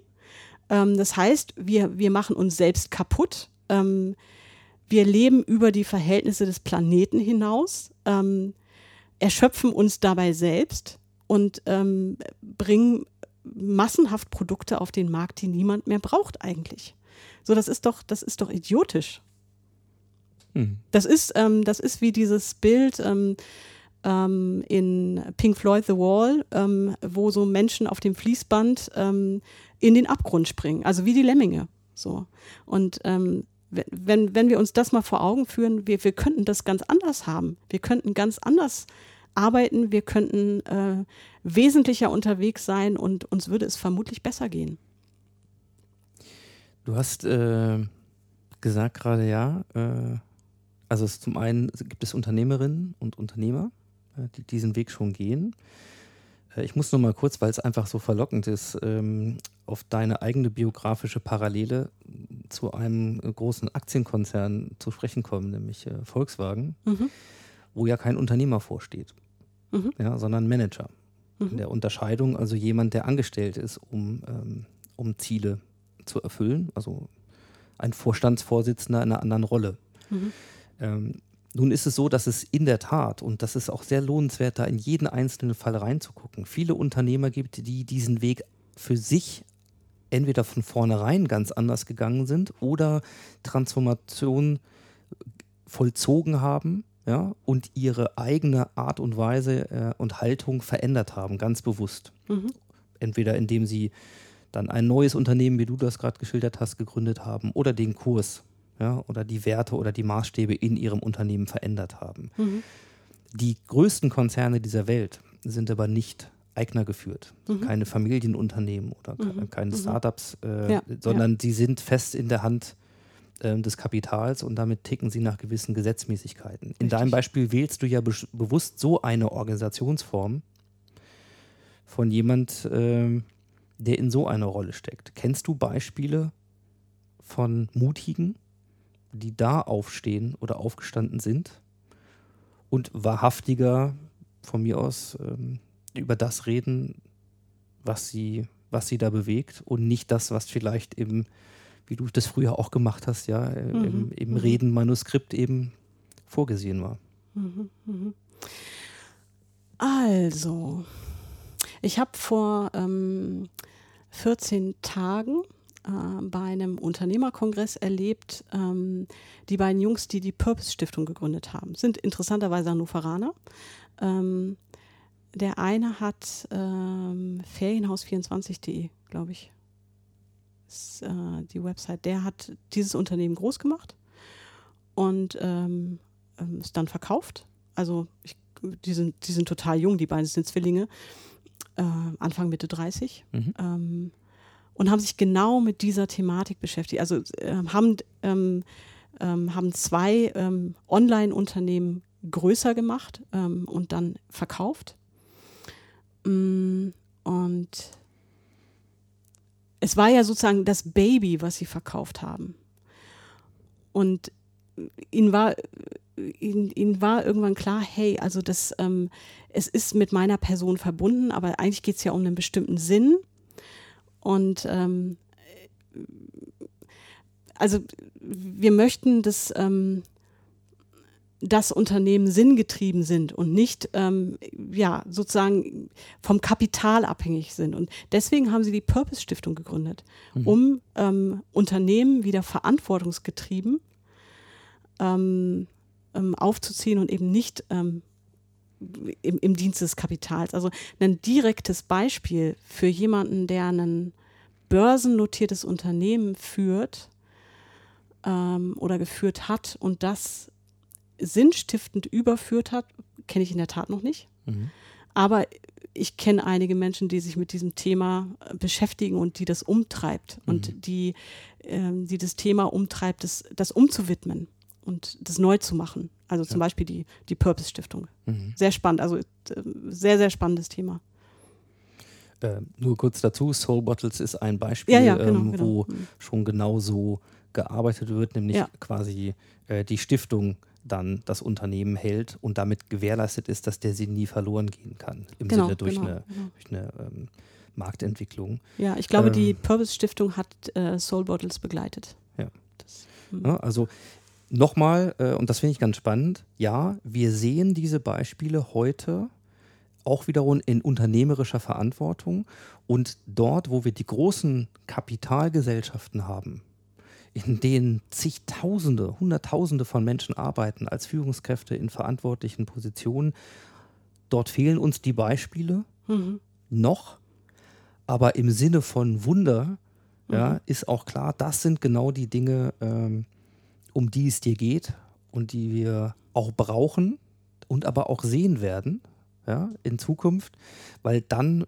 Speaker 3: Ähm, das heißt, wir, wir machen uns selbst kaputt. Ähm, wir leben über die Verhältnisse des Planeten hinaus, ähm, erschöpfen uns dabei selbst und ähm, bringen massenhaft Produkte auf den Markt, die niemand mehr braucht eigentlich. So, das ist doch, das ist doch idiotisch.
Speaker 1: Hm.
Speaker 3: Das ist, ähm, das ist wie dieses Bild ähm, ähm, in Pink Floyd The Wall, ähm, wo so Menschen auf dem Fließband ähm, in den Abgrund springen, also wie die Lemminge. So. Und ähm, wenn- wenn, wir uns das mal vor Augen führen, wir, wir könnten das ganz anders haben. Wir könnten ganz anders arbeiten, wir könnten äh, wesentlicher unterwegs sein und uns würde es vermutlich besser gehen.
Speaker 1: Du hast äh, gesagt gerade ja, äh, also zum einen gibt es Unternehmerinnen und Unternehmer, äh, die diesen Weg schon gehen. Äh, ich muss nur mal kurz, weil es einfach so verlockend ist, ähm, auf deine eigene biografische Parallele zu einem äh, großen Aktienkonzern zu sprechen kommen, nämlich äh, Volkswagen,
Speaker 3: Mhm.
Speaker 1: wo ja kein Unternehmer vorsteht,
Speaker 3: Mhm.
Speaker 1: ja, sondern Manager.
Speaker 3: Mhm.
Speaker 1: In der Unterscheidung also jemand, der angestellt ist, um, ähm, um Ziele zu erfüllen, also ein Vorstandsvorsitzender in einer anderen Rolle.
Speaker 3: Mhm.
Speaker 1: Ähm, nun ist es so, dass es in der Tat, und das ist auch sehr lohnenswert, da in jeden einzelnen Fall reinzugucken, viele Unternehmer gibt, die diesen Weg für sich entweder von vornherein ganz anders gegangen sind oder Transformation vollzogen haben ja, und ihre eigene Art und Weise äh, und Haltung verändert haben, ganz bewusst.
Speaker 3: Mhm.
Speaker 1: Entweder indem sie dann ein neues Unternehmen, wie du das gerade geschildert hast, gegründet haben oder den Kurs ja, oder die Werte oder die Maßstäbe in ihrem Unternehmen verändert haben.
Speaker 3: Mhm.
Speaker 1: Die größten Konzerne dieser Welt sind aber nicht Eigner geführt,
Speaker 3: Mhm.
Speaker 1: keine Familienunternehmen oder
Speaker 3: Mhm.
Speaker 1: keine
Speaker 3: Mhm.
Speaker 1: Startups, äh,
Speaker 3: Ja,
Speaker 1: sondern sie sind fest in der Hand ähm, des Kapitals und damit ticken sie nach gewissen Gesetzmäßigkeiten. In deinem
Speaker 3: Richtig.
Speaker 1: Beispiel wählst du ja besch- bewusst so eine Organisationsform von jemand, ähm, der in so einer Rolle steckt. Kennst du Beispiele von Mutigen, die da aufstehen oder aufgestanden sind und wahrhaftiger von mir aus ähm, über das reden, was sie, was sie da bewegt und nicht das, was vielleicht im, wie du das früher auch gemacht hast, ja, äh, im,
Speaker 3: Mhm,
Speaker 1: im
Speaker 3: mhm.
Speaker 1: Reden-Manuskript eben vorgesehen war.
Speaker 3: Mhm, mhm. Also, ich habe vor ähm, 14 Tagen äh, bei einem Unternehmerkongress erlebt. Ähm, die beiden Jungs, die die Purpose Stiftung gegründet haben, sind interessanterweise Hannoveraner. Ähm, der eine hat ähm, Ferienhaus24.de, glaube ich, ist, äh, die Website. Der hat dieses Unternehmen groß gemacht und ähm, ähm, ist dann verkauft. Also ich, die, sind, die sind total jung, die beiden sind Zwillinge, äh, Anfang Mitte 30.
Speaker 1: Mhm.
Speaker 3: Ähm, und haben sich genau mit dieser Thematik beschäftigt. Also äh, haben, ähm, ähm, haben zwei ähm, Online-Unternehmen größer gemacht ähm, und dann verkauft. Mm, und es war ja sozusagen das Baby, was sie verkauft haben. Und ihnen war, ihnen, ihnen war irgendwann klar, hey, also das, ähm, es ist mit meiner Person verbunden, aber eigentlich geht es ja um einen bestimmten Sinn. Und ähm, also wir möchten, dass ähm, das Unternehmen sinngetrieben sind und nicht ähm, ja sozusagen vom Kapital abhängig sind. Und deswegen haben sie die Purpose Stiftung gegründet,
Speaker 1: Mhm.
Speaker 3: um ähm, Unternehmen wieder verantwortungsgetrieben ähm, ähm, aufzuziehen und eben nicht ähm, im, im Dienst des Kapitals. Also ein direktes Beispiel für jemanden, der ein börsennotiertes Unternehmen führt ähm, oder geführt hat und das sinnstiftend überführt hat, kenne ich in der Tat noch nicht.
Speaker 1: Mhm.
Speaker 3: Aber ich kenne einige Menschen, die sich mit diesem Thema äh, beschäftigen und die das umtreibt und die, ähm, die das Thema umtreibt, das, das umzuwidmen und das neu zu machen. Also zum Beispiel die, die Purpose Stiftung.
Speaker 1: Mhm.
Speaker 3: Sehr spannend, also äh, sehr, sehr spannendes Thema.
Speaker 1: Äh, nur kurz dazu, Soul Bottles ist ein Beispiel,
Speaker 3: Ja, ja, genau,
Speaker 1: ähm,
Speaker 3: genau.
Speaker 1: wo
Speaker 3: Mhm.
Speaker 1: schon genau so gearbeitet wird, nämlich
Speaker 3: Ja.
Speaker 1: quasi äh, die Stiftung dann das Unternehmen hält und damit gewährleistet ist, dass der Sinn nie verloren gehen kann, im
Speaker 3: Genau,
Speaker 1: Sinne durch
Speaker 3: genau,
Speaker 1: eine,
Speaker 3: genau.
Speaker 1: durch eine ähm, Marktentwicklung.
Speaker 3: Ja, ich glaube, die
Speaker 1: Ähm.
Speaker 3: Purpose Stiftung hat äh, Soul Bottles begleitet.
Speaker 1: Ja.
Speaker 3: Das, hm.
Speaker 1: Ja, also nochmal, äh, und das finde ich ganz spannend, ja, wir sehen diese Beispiele heute auch wiederum in unternehmerischer Verantwortung. Und dort, wo wir die großen Kapitalgesellschaften haben, in denen zigtausende, hunderttausende von Menschen arbeiten als Führungskräfte in verantwortlichen Positionen, dort fehlen uns die Beispiele
Speaker 3: Mhm.
Speaker 1: noch, aber im Sinne von Wunder ja, ist auch klar, das sind genau die Dinge, ähm, um die es dir geht und die wir auch brauchen und aber auch sehen werden ja, in Zukunft, weil dann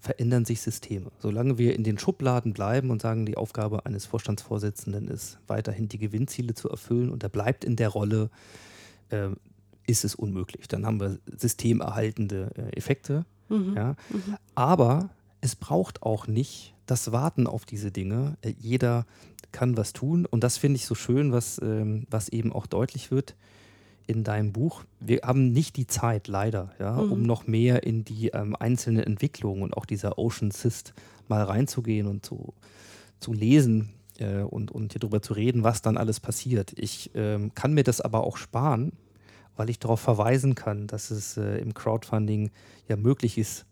Speaker 1: verändern sich Systeme. Solange wir in den Schubladen bleiben und sagen, die Aufgabe eines Vorstandsvorsitzenden ist, weiterhin die Gewinnziele zu erfüllen und er bleibt in der Rolle, äh, ist es unmöglich. Dann haben wir systemerhaltende äh, Effekte.
Speaker 3: Mhm.
Speaker 1: Ja? Aber es braucht auch nicht das Warten auf diese Dinge. Äh, Jeder kann was tun und das finde ich so schön, was, ähm, was eben auch deutlich wird in deinem Buch. Wir haben nicht die Zeit, leider, ja,
Speaker 3: Mhm.
Speaker 1: um noch mehr in die ähm, einzelnen Entwicklungen und auch dieser Ocean Cyst mal reinzugehen und zu, zu lesen äh, und, und hier drüber zu reden, was dann alles passiert. Ich ähm, kann mir das aber auch sparen, weil ich darauf verweisen kann, dass es äh, im Crowdfunding ja möglich ist,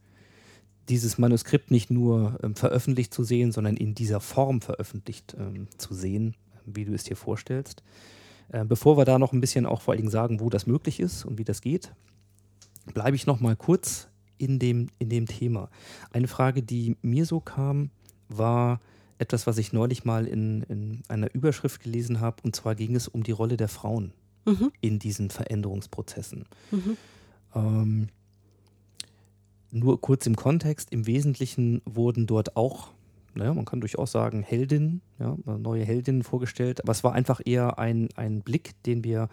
Speaker 1: dieses Manuskript nicht nur ähm, veröffentlicht zu sehen, sondern in dieser Form veröffentlicht ähm, zu sehen, wie du es dir vorstellst. Äh, bevor wir da noch ein bisschen auch vor allen Dingen sagen, wo das möglich ist und wie das geht, bleibe ich noch mal kurz in dem, in dem Thema. Eine Frage, die mir so kam, war etwas, was ich neulich mal in, in einer Überschrift gelesen habe, und zwar ging es um die Rolle der Frauen
Speaker 3: Mhm.
Speaker 1: in diesen Veränderungsprozessen.
Speaker 3: Mhm.
Speaker 1: Ähm, nur kurz im Kontext, im Wesentlichen wurden dort auch, naja, man kann durchaus sagen, Heldinnen, ja, neue Heldinnen vorgestellt, aber es war einfach eher ein, ein Blick, den wir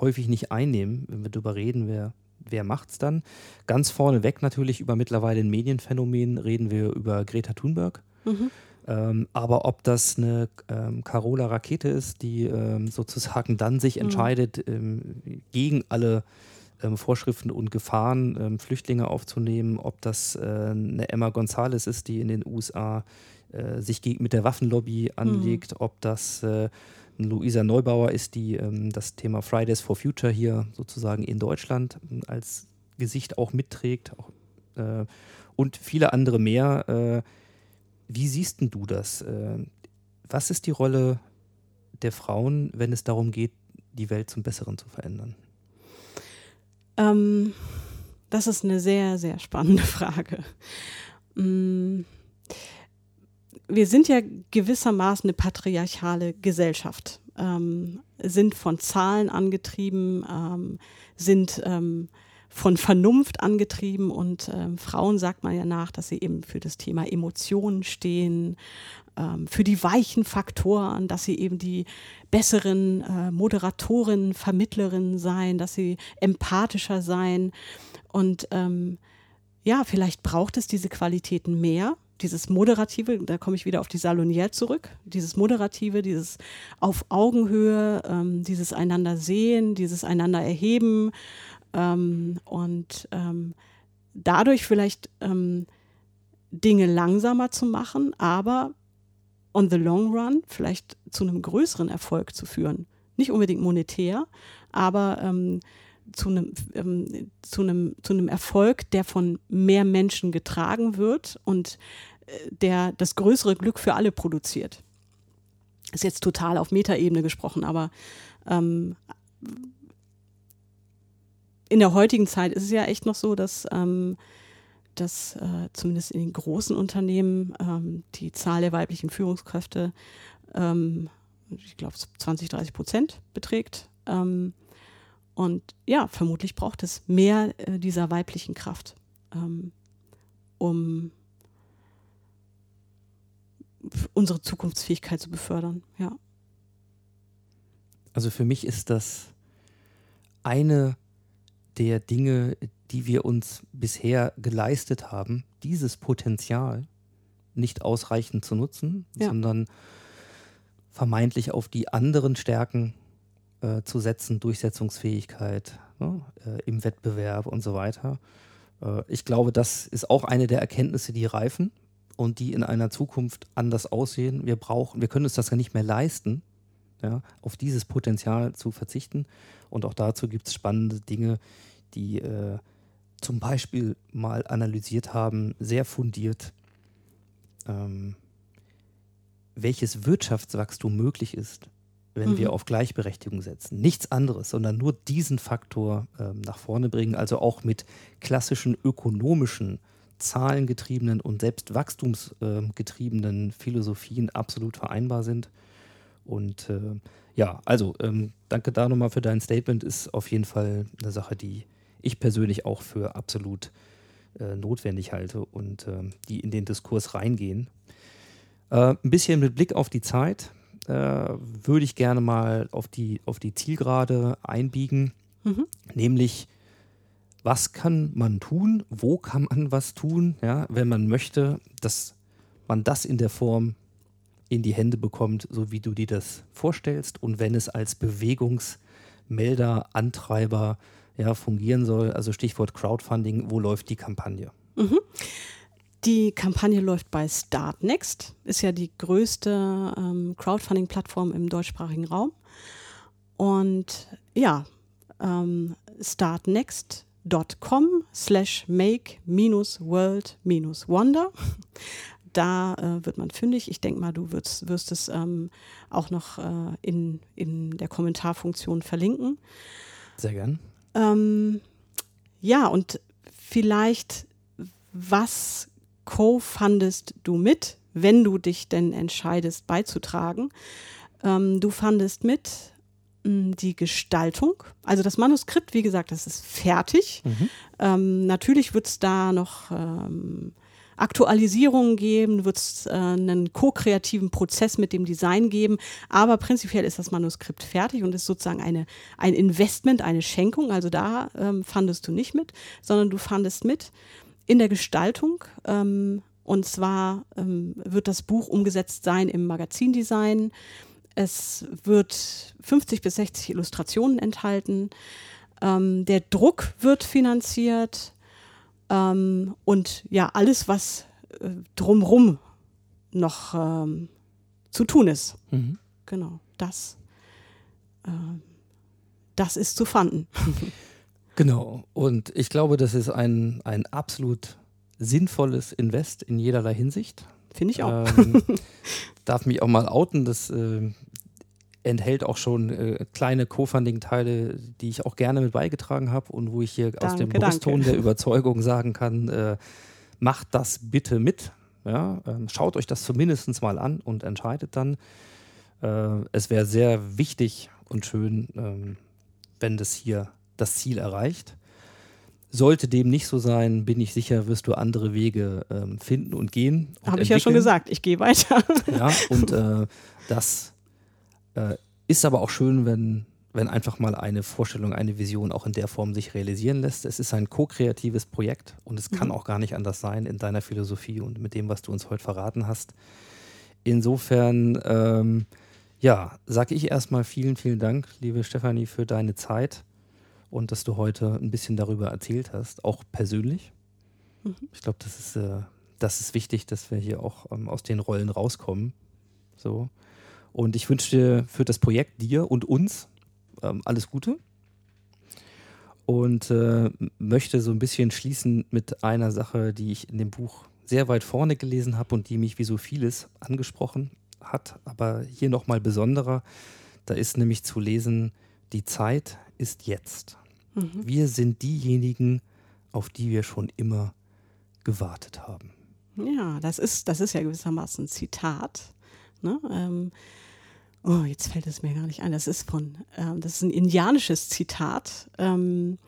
Speaker 1: häufig nicht einnehmen, wenn wir darüber reden, wer, wer macht es dann. Ganz vorneweg natürlich über mittlerweile ein Medienphänomen reden wir über Greta Thunberg.
Speaker 3: Mhm.
Speaker 1: Ähm, aber ob das eine ähm, Carola Rakete ist, die ähm, sozusagen dann sich entscheidet, ähm, gegen alle ähm, Vorschriften und Gefahren ähm, Flüchtlinge aufzunehmen, ob das äh, eine Emma Gonzalez ist, die in den USA äh, sich mit der Waffenlobby anlegt, ob das äh, eine Luisa Neubauer ist, die ähm, das Thema Fridays for Future hier sozusagen in Deutschland ähm, als Gesicht auch mitträgt auch, äh, und viele andere mehr. Äh, wie siehst denn du das? Äh, was ist die Rolle der Frauen, wenn es darum geht, die Welt zum Besseren zu verändern?
Speaker 3: Ähm, das ist eine sehr, sehr spannende Frage. Mm, wir sind ja gewissermaßen eine patriarchale Gesellschaft, ähm, sind von Zahlen angetrieben, ähm, sind ähm, von Vernunft angetrieben und ähm, Frauen sagt man ja nach, dass sie eben für das Thema Emotionen stehen, für die weichen Faktoren, dass sie eben die besseren äh, Moderatorinnen, Vermittlerinnen sein, dass sie empathischer sein und ähm, ja, vielleicht braucht es diese Qualitäten mehr. Dieses Moderative, da komme ich wieder auf die Salonière zurück, dieses Moderative, dieses auf Augenhöhe, ähm, dieses einander sehen, dieses einander erheben, ähm, und ähm, dadurch vielleicht ähm, Dinge langsamer zu machen, aber on the long run vielleicht zu einem größeren Erfolg zu führen. Nicht unbedingt monetär, aber ähm, zu einem, ähm, zu, einem, zu einem Erfolg, der von mehr Menschen getragen wird und äh, der das größere Glück für alle produziert. Ist jetzt total auf Metaebene gesprochen, aber ähm, in der heutigen Zeit ist es ja echt noch so, dass, ähm, dass äh, zumindest in den großen Unternehmen ähm, die Zahl der weiblichen Führungskräfte, ähm, ich glaube, 20, 30 Prozent beträgt. Ähm, und ja, vermutlich braucht es mehr äh, dieser weiblichen Kraft, ähm, um unsere Zukunftsfähigkeit zu befördern. Ja.
Speaker 1: Also für mich ist das eine der Dinge, die wir uns bisher geleistet haben, dieses Potenzial nicht ausreichend zu nutzen, ja. sondern vermeintlich auf die anderen Stärken äh, zu setzen, Durchsetzungsfähigkeit ne, äh, im Wettbewerb und so weiter. Äh, ich glaube, das ist auch eine der Erkenntnisse, die reifen und die in einer Zukunft anders aussehen. Wir brauchen, wir können uns das ja nicht mehr leisten, ja, auf dieses Potenzial zu verzichten. Und auch dazu gibt es spannende Dinge, die äh, zum Beispiel mal analysiert haben, sehr fundiert, ähm, welches Wirtschaftswachstum möglich ist, wenn mhm. wir auf Gleichberechtigung setzen. Nichts anderes, sondern nur diesen Faktor ähm, nach vorne bringen, also auch mit klassischen ökonomischen, zahlengetriebenen und selbst wachstumsgetriebenen Philosophien absolut vereinbar sind. Und äh, ja, also ähm, danke da nochmal für dein Statement, ist auf jeden Fall eine Sache, die ich persönlich auch für absolut äh, notwendig halte und äh, die in den Diskurs reingehen. Äh, ein bisschen mit Blick auf die Zeit äh, würde ich gerne mal auf die, auf die Zielgerade einbiegen, mhm. nämlich was kann man tun, wo kann man was tun, ja, wenn man möchte, dass man das in der Form in die Hände bekommt, so wie du dir das vorstellst und wenn es als Bewegungsmelder, Antreiber ja, fungieren soll. Also Stichwort Crowdfunding, wo läuft die Kampagne?
Speaker 3: Mhm. Die Kampagne läuft bei Startnext, ist ja die größte ähm, Crowdfunding-Plattform im deutschsprachigen Raum. Und ja, ähm, startnext.com slash make-world-wonder. Da äh, wird man fündig. Ich denke mal, du wirst, wirst es ähm, auch noch äh, in, in der Kommentarfunktion verlinken.
Speaker 1: Sehr gern.
Speaker 3: Ähm, ja, und vielleicht, was co-fundest du mit, wenn du dich denn entscheidest beizutragen? Ähm, du fandest mit mh, hm, die Gestaltung. Also das Manuskript, wie gesagt, das ist fertig. Mhm. Ähm, natürlich wird es da noch ähm, Aktualisierungen geben, wird es äh, einen ko-kreativen Prozess mit dem Design geben, aber prinzipiell ist das Manuskript fertig und ist sozusagen eine, ein Investment, eine Schenkung. Also da ähm, fandest du nicht mit, sondern du fandest mit in der Gestaltung. Ähm, und zwar ähm, wird das Buch umgesetzt sein im Magazindesign. Es wird 50 bis 60 Illustrationen enthalten. Ähm, der Druck wird finanziert. Ähm, und ja, alles, was äh, drumrum noch ähm, zu tun ist. Mhm. Genau, das, äh, das ist zu fanden.
Speaker 1: genau, und ich glaube, das ist ein, ein absolut sinnvolles Invest in jederlei Hinsicht.
Speaker 3: Finde ich auch.
Speaker 1: Ähm, darf mich auch mal outen. Das äh, enthält auch schon äh, kleine Co-Funding-Teile, die ich auch gerne mit beigetragen habe und wo ich hier aus dem
Speaker 3: Danke,
Speaker 1: Brustton
Speaker 3: danke.
Speaker 1: der Überzeugung sagen kann, äh, macht das bitte mit. Ja? Ähm, schaut euch das zumindest mal an und entscheidet dann. Äh, es wäre sehr wichtig und schön, ähm, wenn das hier das Ziel erreicht. Sollte dem nicht so sein, bin ich sicher, wirst du andere Wege ähm, finden und gehen.
Speaker 3: Habe ich ja schon gesagt, ich gehe weiter.
Speaker 1: Ja, und äh, das äh, ist aber auch schön, wenn, wenn einfach mal eine Vorstellung, eine Vision auch in der Form sich realisieren lässt. Es ist ein ko-kreatives Projekt und es kann auch gar nicht anders sein in deiner Philosophie und mit dem, was du uns heute verraten hast. Insofern, ähm, ja, sage ich erstmal vielen, vielen Dank, liebe Stefanie, für deine Zeit und dass du heute ein bisschen darüber erzählt hast, auch persönlich. Ich glaube, das ist, äh, das ist wichtig, dass wir hier auch ähm, aus den Rollen rauskommen. So. Und ich wünsche dir für das Projekt dir und uns ähm, alles Gute. Und äh, möchte so ein bisschen schließen mit einer Sache, die ich in dem Buch sehr weit vorne gelesen habe und die mich wie so vieles angesprochen hat, aber hier nochmal besonderer. Da ist nämlich zu lesen, die Zeit ist jetzt. Wir sind diejenigen, auf die wir schon immer gewartet haben.
Speaker 3: Ja, das ist, das ist ja gewissermaßen ein Zitat. Ne? Ähm, oh, jetzt fällt es mir gar nicht ein. Das ist von, ähm, das ist ein indianisches Zitat. Ähm,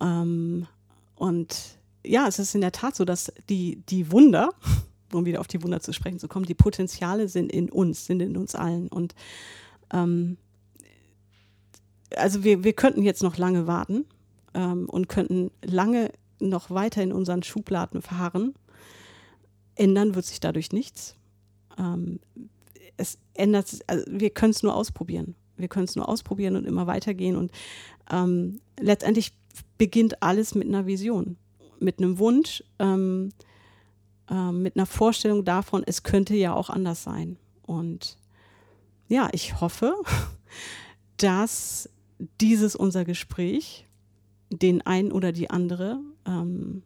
Speaker 3: ähm, und ja, es ist in der Tat so, dass die, die Wunder, um wieder auf die Wunder zu sprechen zu kommen, die Potenziale sind in uns, sind in uns allen. Und ähm, also wir, wir könnten jetzt noch lange warten ähm, und könnten lange noch weiter in unseren Schubladen verharren. Ändern wird sich dadurch nichts. Es ändert, sich- also wir können es nur ausprobieren. Wir können es nur ausprobieren und immer weitergehen. Und ähm, letztendlich beginnt alles mit einer Vision, mit einem Wunsch, ähm, ähm, mit einer Vorstellung davon, es könnte ja auch anders sein. Und ja, ich hoffe, dass dieses unser Gespräch den einen oder die andere ähm,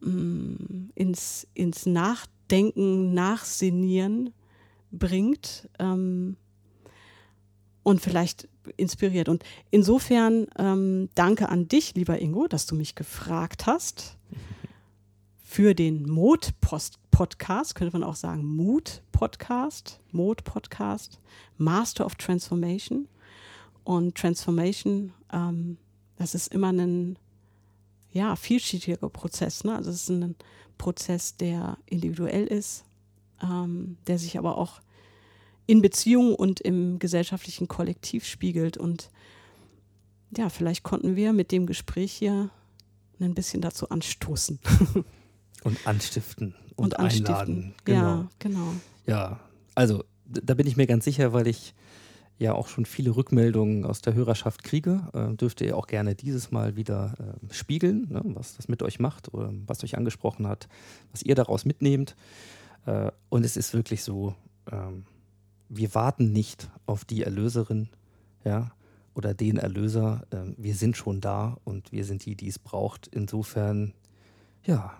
Speaker 3: mh, ins, ins Nachdenken, Nachsinieren bringt ähm, und vielleicht inspiriert. Und insofern ähm, danke an dich, lieber Ingo, dass du mich gefragt hast für den Mode-Podcast, könnte man auch sagen Mut-Podcast, Mode-Podcast, Master of Transformation. Und Transformation, ähm, das ist immer ein ja, vielschichtiger Prozess. Ne? Also es ist ein Prozess, der individuell ist, ähm, der sich aber auch in Beziehungen und im gesellschaftlichen Kollektiv spiegelt. Und ja, vielleicht konnten wir mit dem Gespräch hier ein bisschen dazu anstoßen
Speaker 1: Und anstiften und,
Speaker 3: und anstiften.
Speaker 1: einladen. Genau.
Speaker 3: Ja, genau.
Speaker 1: Ja, also da bin ich mir ganz sicher, weil ich ja auch schon viele Rückmeldungen aus der Hörerschaft kriege. Äh, dürft ihr auch gerne dieses Mal wieder äh, spiegeln, ne, was das mit euch macht oder was euch angesprochen hat, was ihr daraus mitnehmt. Äh, und es ist wirklich so, ähm, wir warten nicht auf die Erlöserin, ja, oder den Erlöser. Ähm, wir sind schon da und wir sind die, die es braucht. Insofern, ja,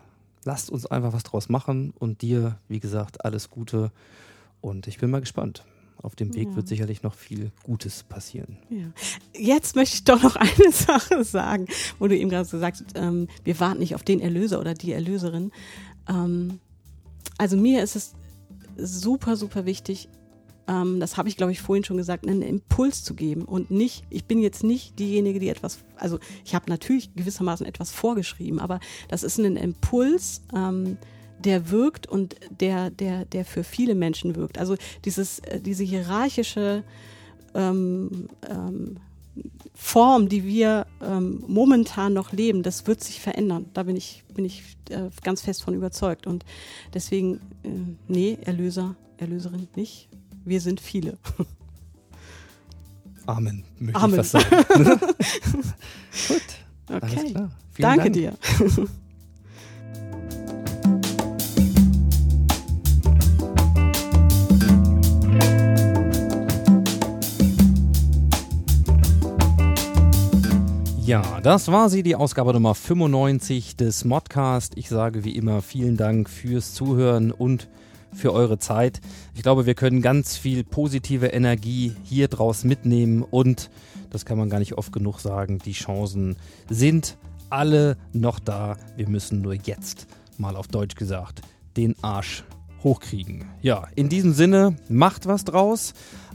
Speaker 1: lasst uns einfach was draus machen und dir, wie gesagt, alles Gute. Und ich bin mal gespannt. Auf dem Weg
Speaker 3: Ja.
Speaker 1: wird sicherlich noch viel Gutes passieren.
Speaker 3: Ja. Jetzt möchte ich doch noch eine Sache sagen, wo du eben gerade gesagt hast, ähm, wir warten nicht auf den Erlöser oder die Erlöserin. Ähm, also mir ist es super, super wichtig, ähm, das habe ich, glaube ich, vorhin schon gesagt, einen Impuls zu geben und nicht, ich bin jetzt nicht diejenige, die etwas, also ich habe natürlich gewissermaßen etwas vorgeschrieben, aber das ist ein Impuls, ähm, der wirkt und der, der, der für viele Menschen wirkt. Also dieses, äh, diese hierarchische ähm, ähm, Form, die wir ähm, momentan noch leben, das wird sich verändern. Da bin ich, bin ich äh, ganz fest von überzeugt. Und deswegen, äh, nee, Erlöser, Erlöserin nicht. Wir sind viele.
Speaker 1: Amen, möchte
Speaker 3: Amen.
Speaker 1: ich fast sagen. Gut, alles
Speaker 3: Okay.
Speaker 1: klar. Vielen
Speaker 3: Danke
Speaker 1: Dank.
Speaker 3: dir.
Speaker 1: Ja, das war sie, die Ausgabe Nummer 95 des Modcast. Ich sage wie immer vielen Dank fürs Zuhören und für eure Zeit. Ich glaube, wir können ganz viel positive Energie hier draus mitnehmen und, das kann man gar nicht oft genug sagen, die Chancen sind alle noch da. Wir müssen nur jetzt, mal auf Deutsch gesagt, den Arsch hochkriegen. Ja, in diesem Sinne, macht was draus.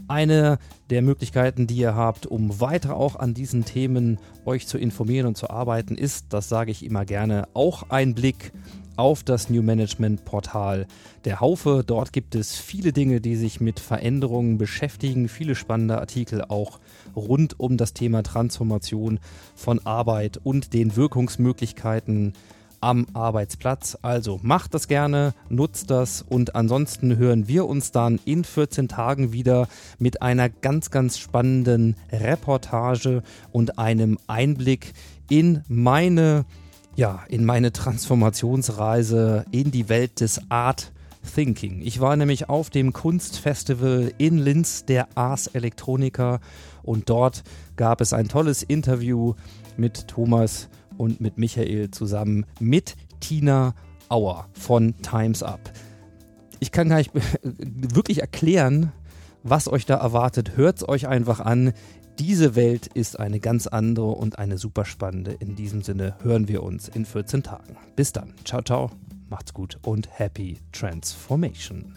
Speaker 1: Eine der Möglichkeiten, die ihr habt, um weiter auch an diesen Themen euch zu informieren und zu arbeiten, ist, das sage ich immer gerne, auch ein Blick auf das New Management Portal der Haufe. Dort gibt es viele Dinge, die sich mit Veränderungen beschäftigen, viele spannende Artikel auch rund um das Thema Transformation von Arbeit und den Wirkungsmöglichkeiten am Arbeitsplatz. Also macht das gerne, nutzt das und ansonsten hören wir uns dann in 14 Tagen wieder mit einer ganz, ganz spannenden Reportage und einem Einblick in meine ja, in meine Transformationsreise in die Welt des Art Thinking. Ich war nämlich auf dem Kunstfestival in Linz der Ars Electronica und dort gab es ein tolles Interview mit Thomas und mit Michael zusammen mit Tina Auer von Times Up. Ich kann gar nicht wirklich erklären, was euch da erwartet. Hört es euch einfach an. Diese Welt ist eine ganz andere und eine super spannende. In diesem Sinne hören wir uns in 14 Tagen. Bis dann. Ciao, ciao. Macht's gut und happy transformation.